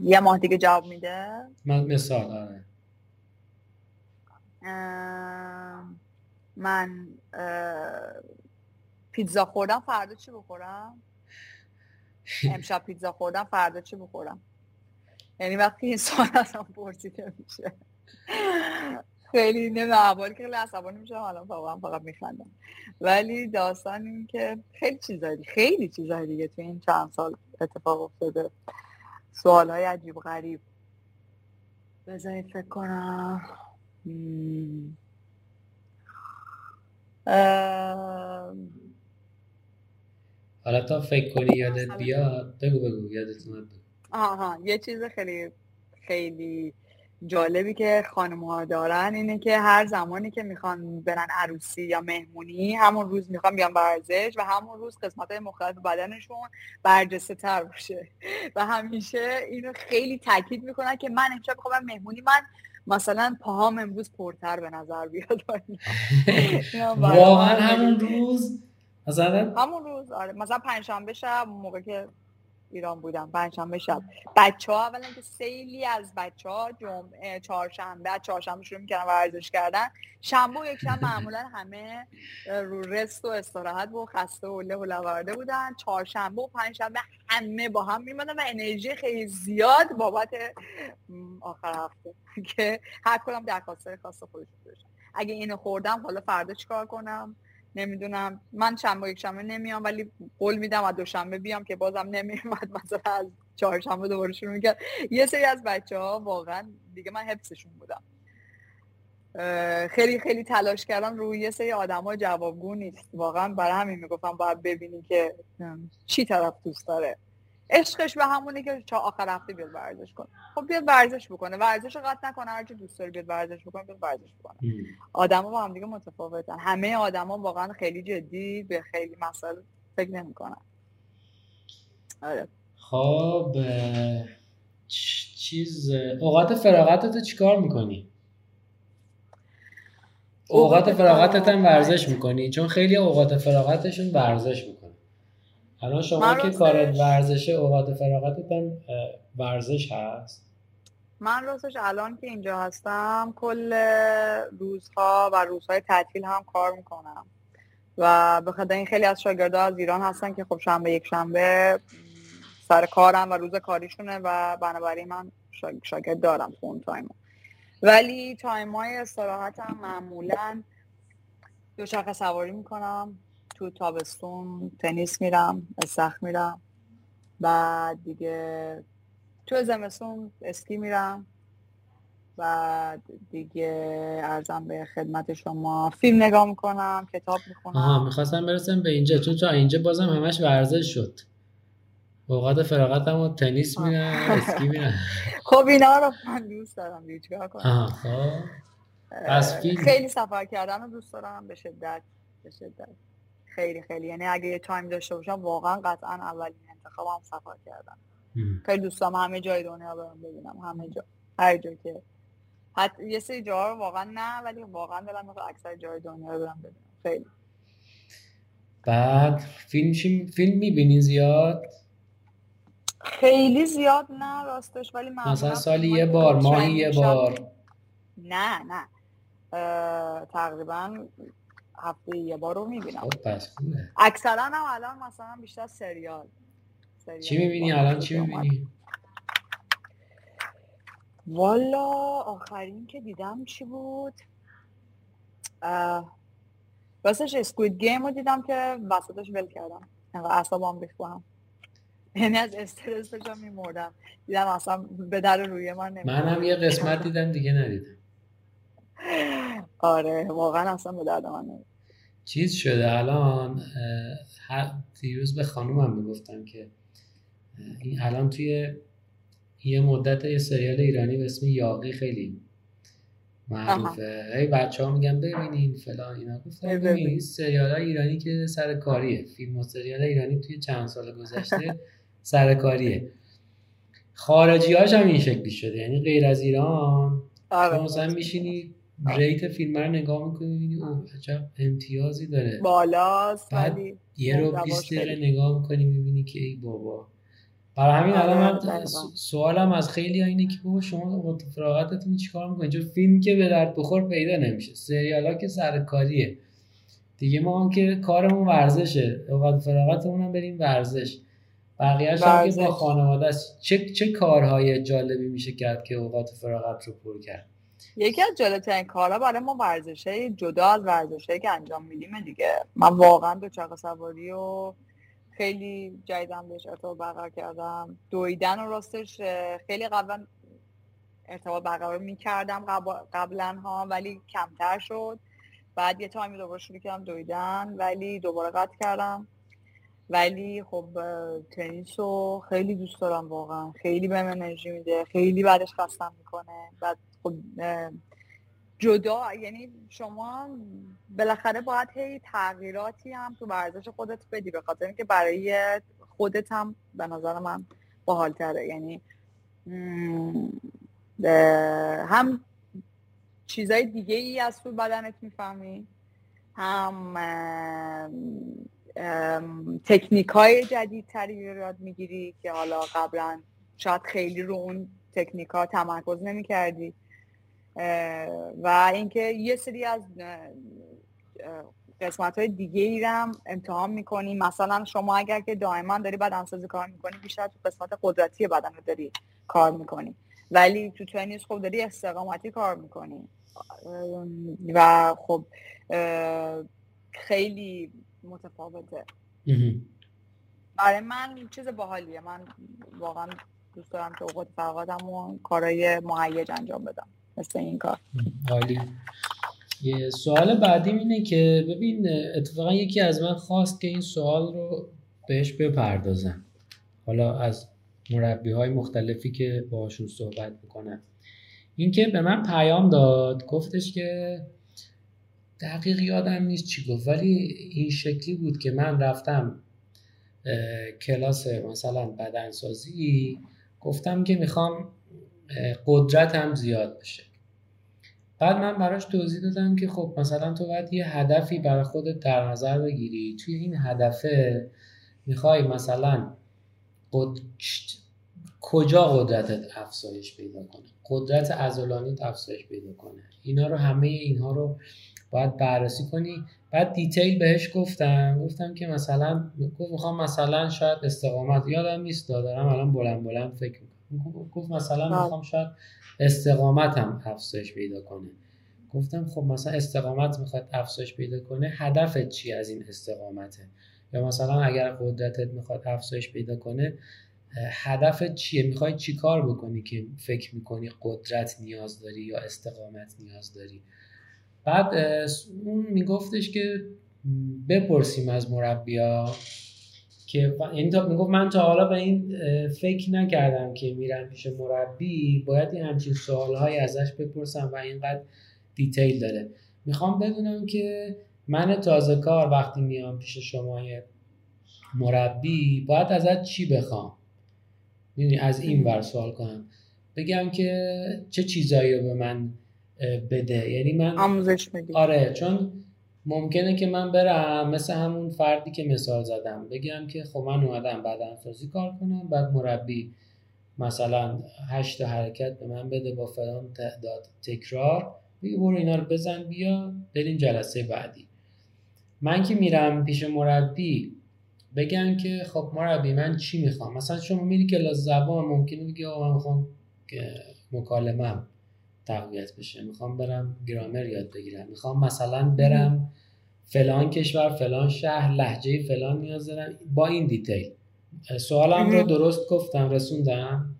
یه ماه دیگه جواب میده؟ من مثال آره. من پیتزا خوردم فردا چی بخورم؟ امشب پیتزا خوردم فردا چی بخورم؟ یعنی وقتی این سوال ازم پرسیده میشه. خیلی نه اول که خیلی عصبانی میشه حالا واقعا فقط میخندم. ولی داستان این که خیلی چیزایی خیلی چیزایی دیگه تو این چند سال اتفاق افتاده. سوال های عجیب غریب. بذارید فکر کنم. حالا تا فکر کنی یادت بیاد بگو بگو یادت اومد. آها یه چیز خیلی خیلی جالبی که خانم ها دارن اینه که هر زمانی که می‌خوان برن عروسی یا مهمونی همون روز می‌خوان بیان ورزش و همون روز قسمت های مختلف بدنشون برجسته تر باشه. و همیشه اینو خیلی تاکید می‌کنن که من امشب می‌خوام مهمونی من مثلا پاهام امروز پرتر به نظر بیاد. واقعا همون روز مثلا همون روز آره. مثلا پنجشنبه شب موقع که ایران بودم پنجشنبه شب. بچه ها اولا که سیلی از بچه ها جمعه چهارشنبه چهارشنبه شروع می‌کردن ورزش کردن. شنبه و معمولا همه رو رست و استراحت و خسته و له و لورده بودن. چهارشنبه و پنجشنبه همه با هم میمدن و انرژی خیلی زیاد بابت آخر هفته که هر کدام درخواست خاص خودش داشتن. اگه اینو خوردم حالا فردا چیکار کنم؟ نمی‌دونم. من شنبه یک شنبه نمیام ولی قول میدم و دوشنبه بیام که بازم نمیومد مثلا از چهارشنبه دوباره شروع می‌کرد یه سری از بچه ها واقعا دیگه من حفظشون بودم. خیلی خیلی تلاش کردم. روی یه سری آدم ها جوابگو نیست. واقعا برای همین می‌گفتم باید ببینی که چی طرف دوست داره. عشقش به همونه که چه آخر هفته بیاد ورزش کنه. خب بیاد ورزش بکنه. ورزش رو قطع نکنه. هر دوست داره بیاد ورزش بکنه بیاد ورزش بکنه. آدما با هم دیگه متفاوتن. همه آدما واقعا خیلی جدی به خیلی مسائل فکر نمی‌کنن. آره. خب چیز اوقات فراغتت رو چیکار می‌کنی؟ اوقات فراغتت هم ورزش می‌کنی؟ چون خیلی اوقات فراغتشون ورزش می‌کنی الان شما که کارت ورزشه اوقات فراغتت هم ورزش هست؟ من راستش الان که اینجا هستم کل روزها و روزهای تعطیل هم کار می‌کنم. و به خاطر این خیلی از شاگردها از ایران هستن که خب شنبه یک شنبه سر کارم و روز کاریشونه و بنابراین من شاگرد دارم اون time ولی time های استراحت هم معمولا دوچرخه سواری می‌کنم. تو تابستون تنیس میرم استخ میرم بعد دیگه تو زمستون اسکی میرم بعد دیگه عرضم به خدمت شما فیلم نگاه می‌کنم کتاب می‌خونم. آها می‌خواستم برسم به اینجا چون تا اینجا بازم همش ورزش شد. اوقات فراغتم و تنیس میرم اسکی میرم. خب اینا رو من دوست دارم دیگه کنم؟ خب. خیلی سفر کردن رو دوست دارم به شدت به شدت. خیلی خیلی. یعنی اگه یه تایم داشته باشم واقعا قطعا اولین انتخابم سفر کردن خیلی دوستم همه جای دنیا برم ببینم همه جا. هر جا که. حتی یه سری جاها رو واقعا نه ولی واقعا دلم می‌خواد اکثر جای دنیا رو برم ببینم. خیلی. بعد فیلم فیلم می‌بینی زیاد؟ خیلی زیاد نه راستش ولی مثلا سالی یه بار ماهی یه بار. نه نه. تقریبا هفته یه بار رو می‌بینم. خب، اکثرا هم الان مثلا بیشتر سریال, سریال چی می‌بینی؟ الان چی می‌بینی؟ والا آخرین که دیدم چی بود؟ راستش اسکوید گیم رو دیدم که وسطش ول کردم. اعصابم ریخت هم. یعنی از استرس داشتم میمردم. دیدم اصلا به در روی من نمیدم منم یه قسمت دیدم دیگه ندیدم. آره واقعا اصلا به درد من نمید. چیز شده الان دیروز به خانومم می‌گفتم که این الان توی یه مدت یه سریال ایرانی به اسم یاقی خیلی معروفه. هی بچه ها میگن ببینین فلان اینا. گفتم ببینین سریال ایرانی که سرکاریه فیلم و سریال ایرانی توی چند سال گذشته سرکاریه خارجی هاش هم این شکلی شده. یعنی غیر از ایران. آره. مثلا میشینی ریت فیلم رو نگاه می‌کنی می‌بینی اوه عجب امتیازی داره. بالاست بعد یه رو 20 دقیقه نگاه می‌کنی می‌بینی که ای بابا. برای همین آره، الان من سوالم از خیلی اینه که بابا شما فراغتتون چیکار می‌کنید چون فیلم که به درد بخور پیدا نمیشه. سریال ها که سرکاریه. دیگه ما هم که کارمون ورزشه اوقات فراغتمون هم بریم ورزش. بقیهش هم که با خانواده است. چه چه کارهای جالبی میشه کرد که اوقات فراغت رو پر کرد؟ یکی از جالبترین کارها برای ما ورزشه جدا از ورزشه که انجام میدیم دیگه. من واقعا دو چرخ سواری و خیلی جدیدم بهش ارتباط برقرار کردم. دویدن و راستش خیلی قبلا ارتباط برقرار می‌کردم قبلا ها ولی کمتر شد. بعد یه تایمی دوباره شروع کردم دویدن ولی دوباره قطع کردم. ولی خب تنیس رو خیلی دوست دارم واقعا. خیلی بهم انرژی میده خیلی بعدش خستم می‌کنه. بعد خب جدا یعنی شما بالاخره باید هی تغییراتی هم تو ورزش خودت بدی به خاطر اینکه برای خودت هم به نظر من باحالتره. یعنی هم چیزای دیگه ای از تو بدنت می‌فهمی هم تکنیک های جدیدتری رو یاد می‌گیری که حالا قبلا شاید خیلی رو اون تکنیک ها تمرکز نمی کردی و اینکه یه سری از قسمت های دیگه ای هم امتحان می‌کنی. مثلا شما اگر که دائما داری بدنسازی کار می‌کنی بیشتر تو قسمت قدرتی بدن رو داری کار می‌کنی. ولی تو تنیس خب داری استقامتی کار می‌کنی. و خب خیلی متفاوته. برای من چیز باحالیه. من واقعا دوست دارم که اوقات فراغتم و کارهای مهیج انجام بدم. مثل این کار. عالی. یه سوال بعدی اینه که ببین اتفاقا یکی از من خواست که این سوال رو بهش بپردازم. حالا از مربی های مختلفی که باشون صحبت می‌کنم. اینکه به من پیام داد گفتش که دقیق یادم نیست چی گفت ولی این شکلی بود که من رفتم کلاس مثلا بدنسازی گفتم که می‌خوام قدرتم زیاد بشه. بعد من براش توضیح دادم که خب مثلا تو باید یه هدفی برای خودت در نظر بگیری. توی این هدفه می‌خوای مثلا قد... کجا قدرتت افزایش پیدا کنه؟ قدرت عضلانیت افزایش پیدا کنه. اینا رو همه اینها رو باید بررسی کنی. بعد دیتیل بهش گفتم گفتم که مثلا گفت می‌خوام مثلا شاید استقامت یادم نیست دارم الان بلند بلند فکر می‌کنم. گفت مثلا بله. می‌خوام شاید استقامتم افزایش پیدا کنه. گفتم خب مثلا استقامت می‌خواد افزایش پیدا کنه هدفت چی از این استقامته؟ یا مثلا اگر قدرتت می‌خواد افزایش پیدا کنه هدفت چیه؟ می‌خوای چی کار بکنی که فکر می‌کنی قدرت نیاز داری یا استقامت نیاز داری؟ بعد اون میگفتش که بپرسیم از مربیا که یعنی می‌گفت من تا حالا به این فکر نکردم که میرم پیش مربی باید این همچین سوالهایی ازش بپرسم و اینقدر دیتیل داره. می‌خوام بدونم که من تازه کار وقتی میام پیش شما مربی باید ازت چی بخوام؟ می‌دونی از این ور سوال کنم. بگم که چه چیزایی رو به من بده. یعنی من آموزش میدی. آره چون ممکنه که من برم مثل همون فردی که مثال زدم. بگم که خب من اومدم بدنسازی کار کنم بعد مربی مثلا هشت حرکت به من بده با فلان تعداد تکرار. بگی برو اینا رو بزن بیا بریم جلسه بعدی. من که میرم پیش مربی بگن که خب مربی من چی می‌خوام؟ مثلا شما میری کلاس زبان ممکنه بگی آقا من می‌خوام مکالمم تقویت بشه. می‌خوام برم گرامر یاد بگیرم. می‌خوام مثلا برم فلان کشور فلان شهر لحجه فلان نیاز دارم. با این دیتیل. سوالم رو درست گفتم رسوندم؟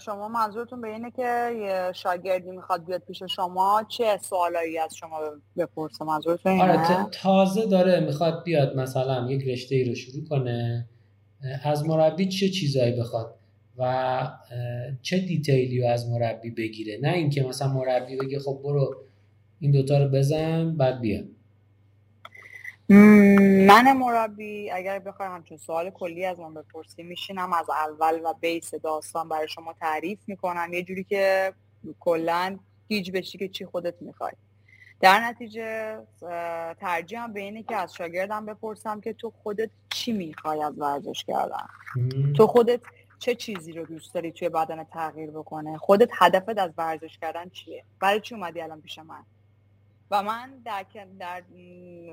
شما منظورتون به اینه که یه شاگردی می‌خواد بیاد پیش شما چه سوالایی از شما بپرسه؟ منظورتون اینه؟ آره تازه داره می‌خواد بیاد مثلا یک رشته ای رو شروع کنه. از مربی چه چیزایی بخواد؟ و چه دیتیلی رو از مربی بگیره؟ نه اینکه مثلا مربی بگه خب برو این دوتا رو بزن بعد بیا. من مربی اگر بخوای همچون سوال کلی از من بپرسی میشینم از اول و بیس داستان برای شما تعریف می‌کنم. یه جوری که کلا گیج بشی که چی خودت می‌خوای. در نتیجه ترجیحم به اینه که از شاگردم بپرسم که تو خودت چی می‌خوای از ورزش کردن؟ تو خودت چه چیزی رو دوست داری توی بدن تغییر بکنه؟ خودت هدفت از ورزش کردن چیه؟ برای چی اومدی الان پیش من؟ و من در, در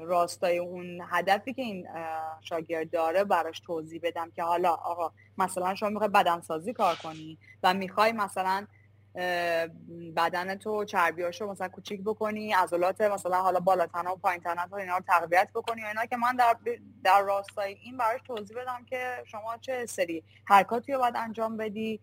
راستای اون هدفی که این شاگرد داره براش توضیح بدم که حالا آقا مثلا شما می‌خوای بدنسازی کار کنی و می‌خوای مثلا بدن تو چربیاشو مثلا کوچیک بکنی عضلات مثلا حالا بالاتنه و پایین تنه اینا رو تقویت بکنی و اینا که من در, در راستای این براش توضیح بدم که شما چه سری حرکاتی رو باید انجام بدی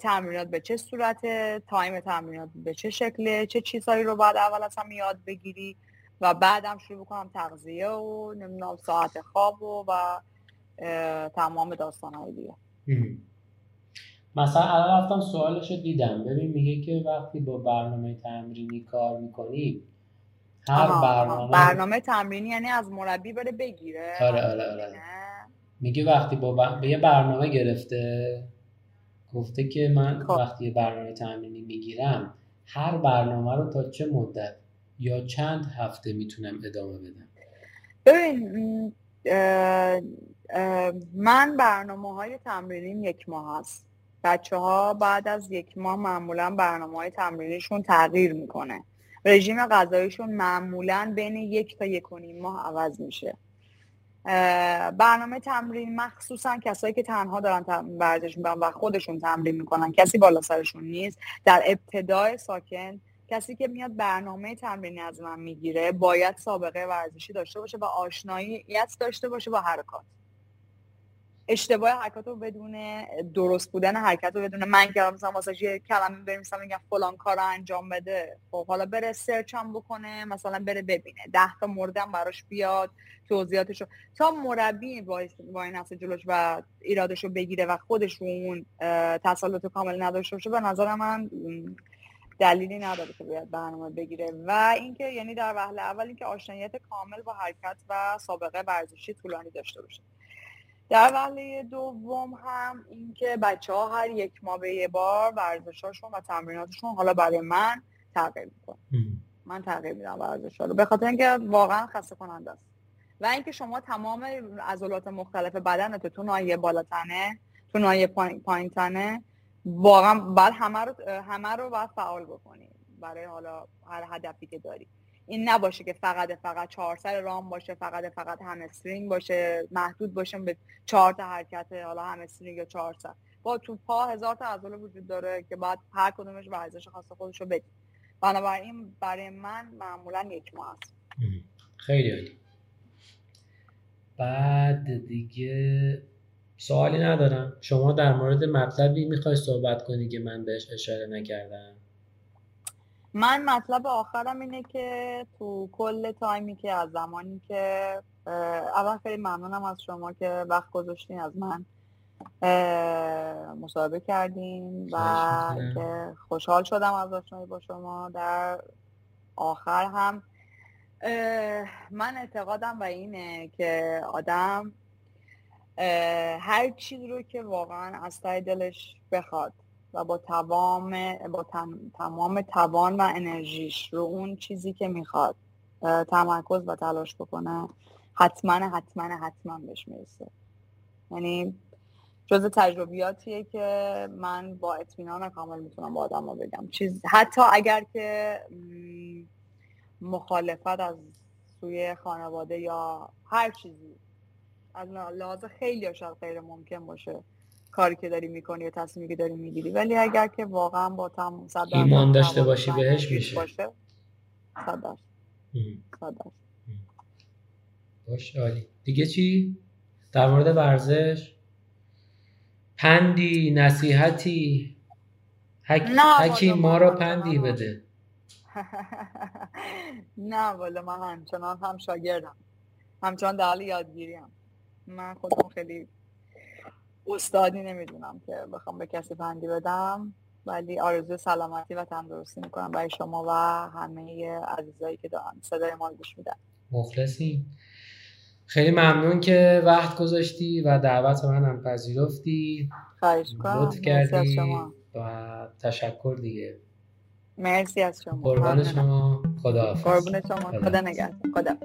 تمرینات به چه صورت تایم تمرینات به چه شکله چه چیزهایی رو باید اول از هم یاد بگیری و بعدم شروع کنم تغذیه و نمی‌دونم ساعت خواب و, و تمام داستان های دیگه مثلا الان رفتم سوالش رو دیدم. ببین میگه که وقتی با برنامه تمرینی کار می‌کنی هر برنامه برنامه تمرینی یعنی از مربی بره بگیره. آره آره آره. میگه وقتی با یه برنامه گرفته گفته که من خب. وقتی برنامه تمرینی می‌گیرم هر برنامه رو تا چه مدت یا چند هفته می‌تونم ادامه بدم؟ ببین من برنامه های تمرینیم یک ماه هست. بچه ها بعد از یک ماه معمولا برنامه های تمرینیشون تغییر می‌کنه. رژیم غذاییشون معمولا بین یک تا یک و نیم ماه عوض میشه. برنامه تمرین مخصوصا کسایی که تنها دارن ورزش می‌کنن و خودشون تمرین می‌کنن کسی بالا سرشون نیست. در ابتدای ساکن کسی که میاد برنامه تمرینی از من می‌گیره باید سابقه ورزشی داشته باشه و آشناییت داشته باشه با حرکات. اشتباه حرکات رو بدونه درست بودن حرکت رو بدونه من که مثلا واسه یه کلمه بنویسم میگم فلان کار رو انجام بده. خب حالا بره سرچ هم بکنه مثلا بره ببینه. ده تا موردم براش بیاد توضیحاتشو تا مربی با این نفس جلوش و ایرادشو بگیره و خودش رو اون تسلط کامل نداشته باشه به نظر من دلیلی نداره که باید برنامه بگیره. و اینکه یعنی در وهله اول اینکه آشناییت کامل با حرکت و سابقه ورزشی طولانی داشته باشه. در وهله دوم هم اینکه بچه ها هر یک ماه به یه بار ورزشاشون و تمریناتشون حالا برای من تغییر می‌کنه. من تغییر میدم ورزش رو. به خاطر اینکه واقعا خسته کننده است. و اینکه شما تمام عضلات مختلف بدنت تو ناحیه بالاتنه تو ناحیه پایین تنه واقعا بعد همه رو همه رو باید فعال بکنی. برای حالا هر هدفی که داری. این نباشه که فقط فقط چهار سر رام باشه فقط فقط همسترینگ باشه محدود باشه به چهار تا حرکت حالا همسترینگ یا چهار سر با تو پا هزار تا عضله وجود داره که بعد هر کدومش ورزش خاص خودش رو بدی بنابراین برای من معمولا یک ماه است. خیلی عالی. بعد دیگه سوالی ندارم. شما در مورد مطلبی می‌خوای صحبت کنی که من بهش اشاره نکردم؟ من مطلب آخرم اینه که تو کل تایمی که از زمانی که اول خیلی ممنونم از شما که وقت گذاشتین از من مصاحبه کردیم و که خوشحال شدم از آشنایی با شما. در آخر هم من اعتقادم و اینه که آدم هر چیز رو که واقعا از ته دلش بخواد و با تمام با تمام توان و انرژیش رو اون چیزی که می‌خواد تمرکز و تلاش بکنه حتما حتما حتما بهش می‌رسه. یعنی جز تجربیاتیه که من با اطمینان کامل می‌تونم با آدم رو بگم. چیز حتی اگر که مخالفت از سوی خانواده یا هر چیزی از لحاظ خیلی شاید غیر ممکن باشه. کاری که داری می‌کنی یا تصمیمی که داری می‌گیری. ولی اگر که واقعا با تم ایمان داشته باشی بهش میشه. باشه باشه عالی. دیگه چی؟ در مورد ورزش؟ پندی نصیحتی؟ حک... حکی ما را پندی بده. نه والا من همچنان هم شاگردم. همچنان در حال یادگیریم. من خودم خیلی استادی نمی‌دونم که بخوام به کسی پندی بدم ولی آرزو سلامتی و تندرستی می‌کنم برای شما و همه عزیزایی که دارن. صدای ما گوش میدن. مخلصی. خیلی ممنون که وقت گذاشتی و دعوت من هم پذیرفتی. خواهش کنم. کردی و تشکر دیگه. مرسی از شما. قربان شما. خدا قربان شما. خدا نگهدار. خدا.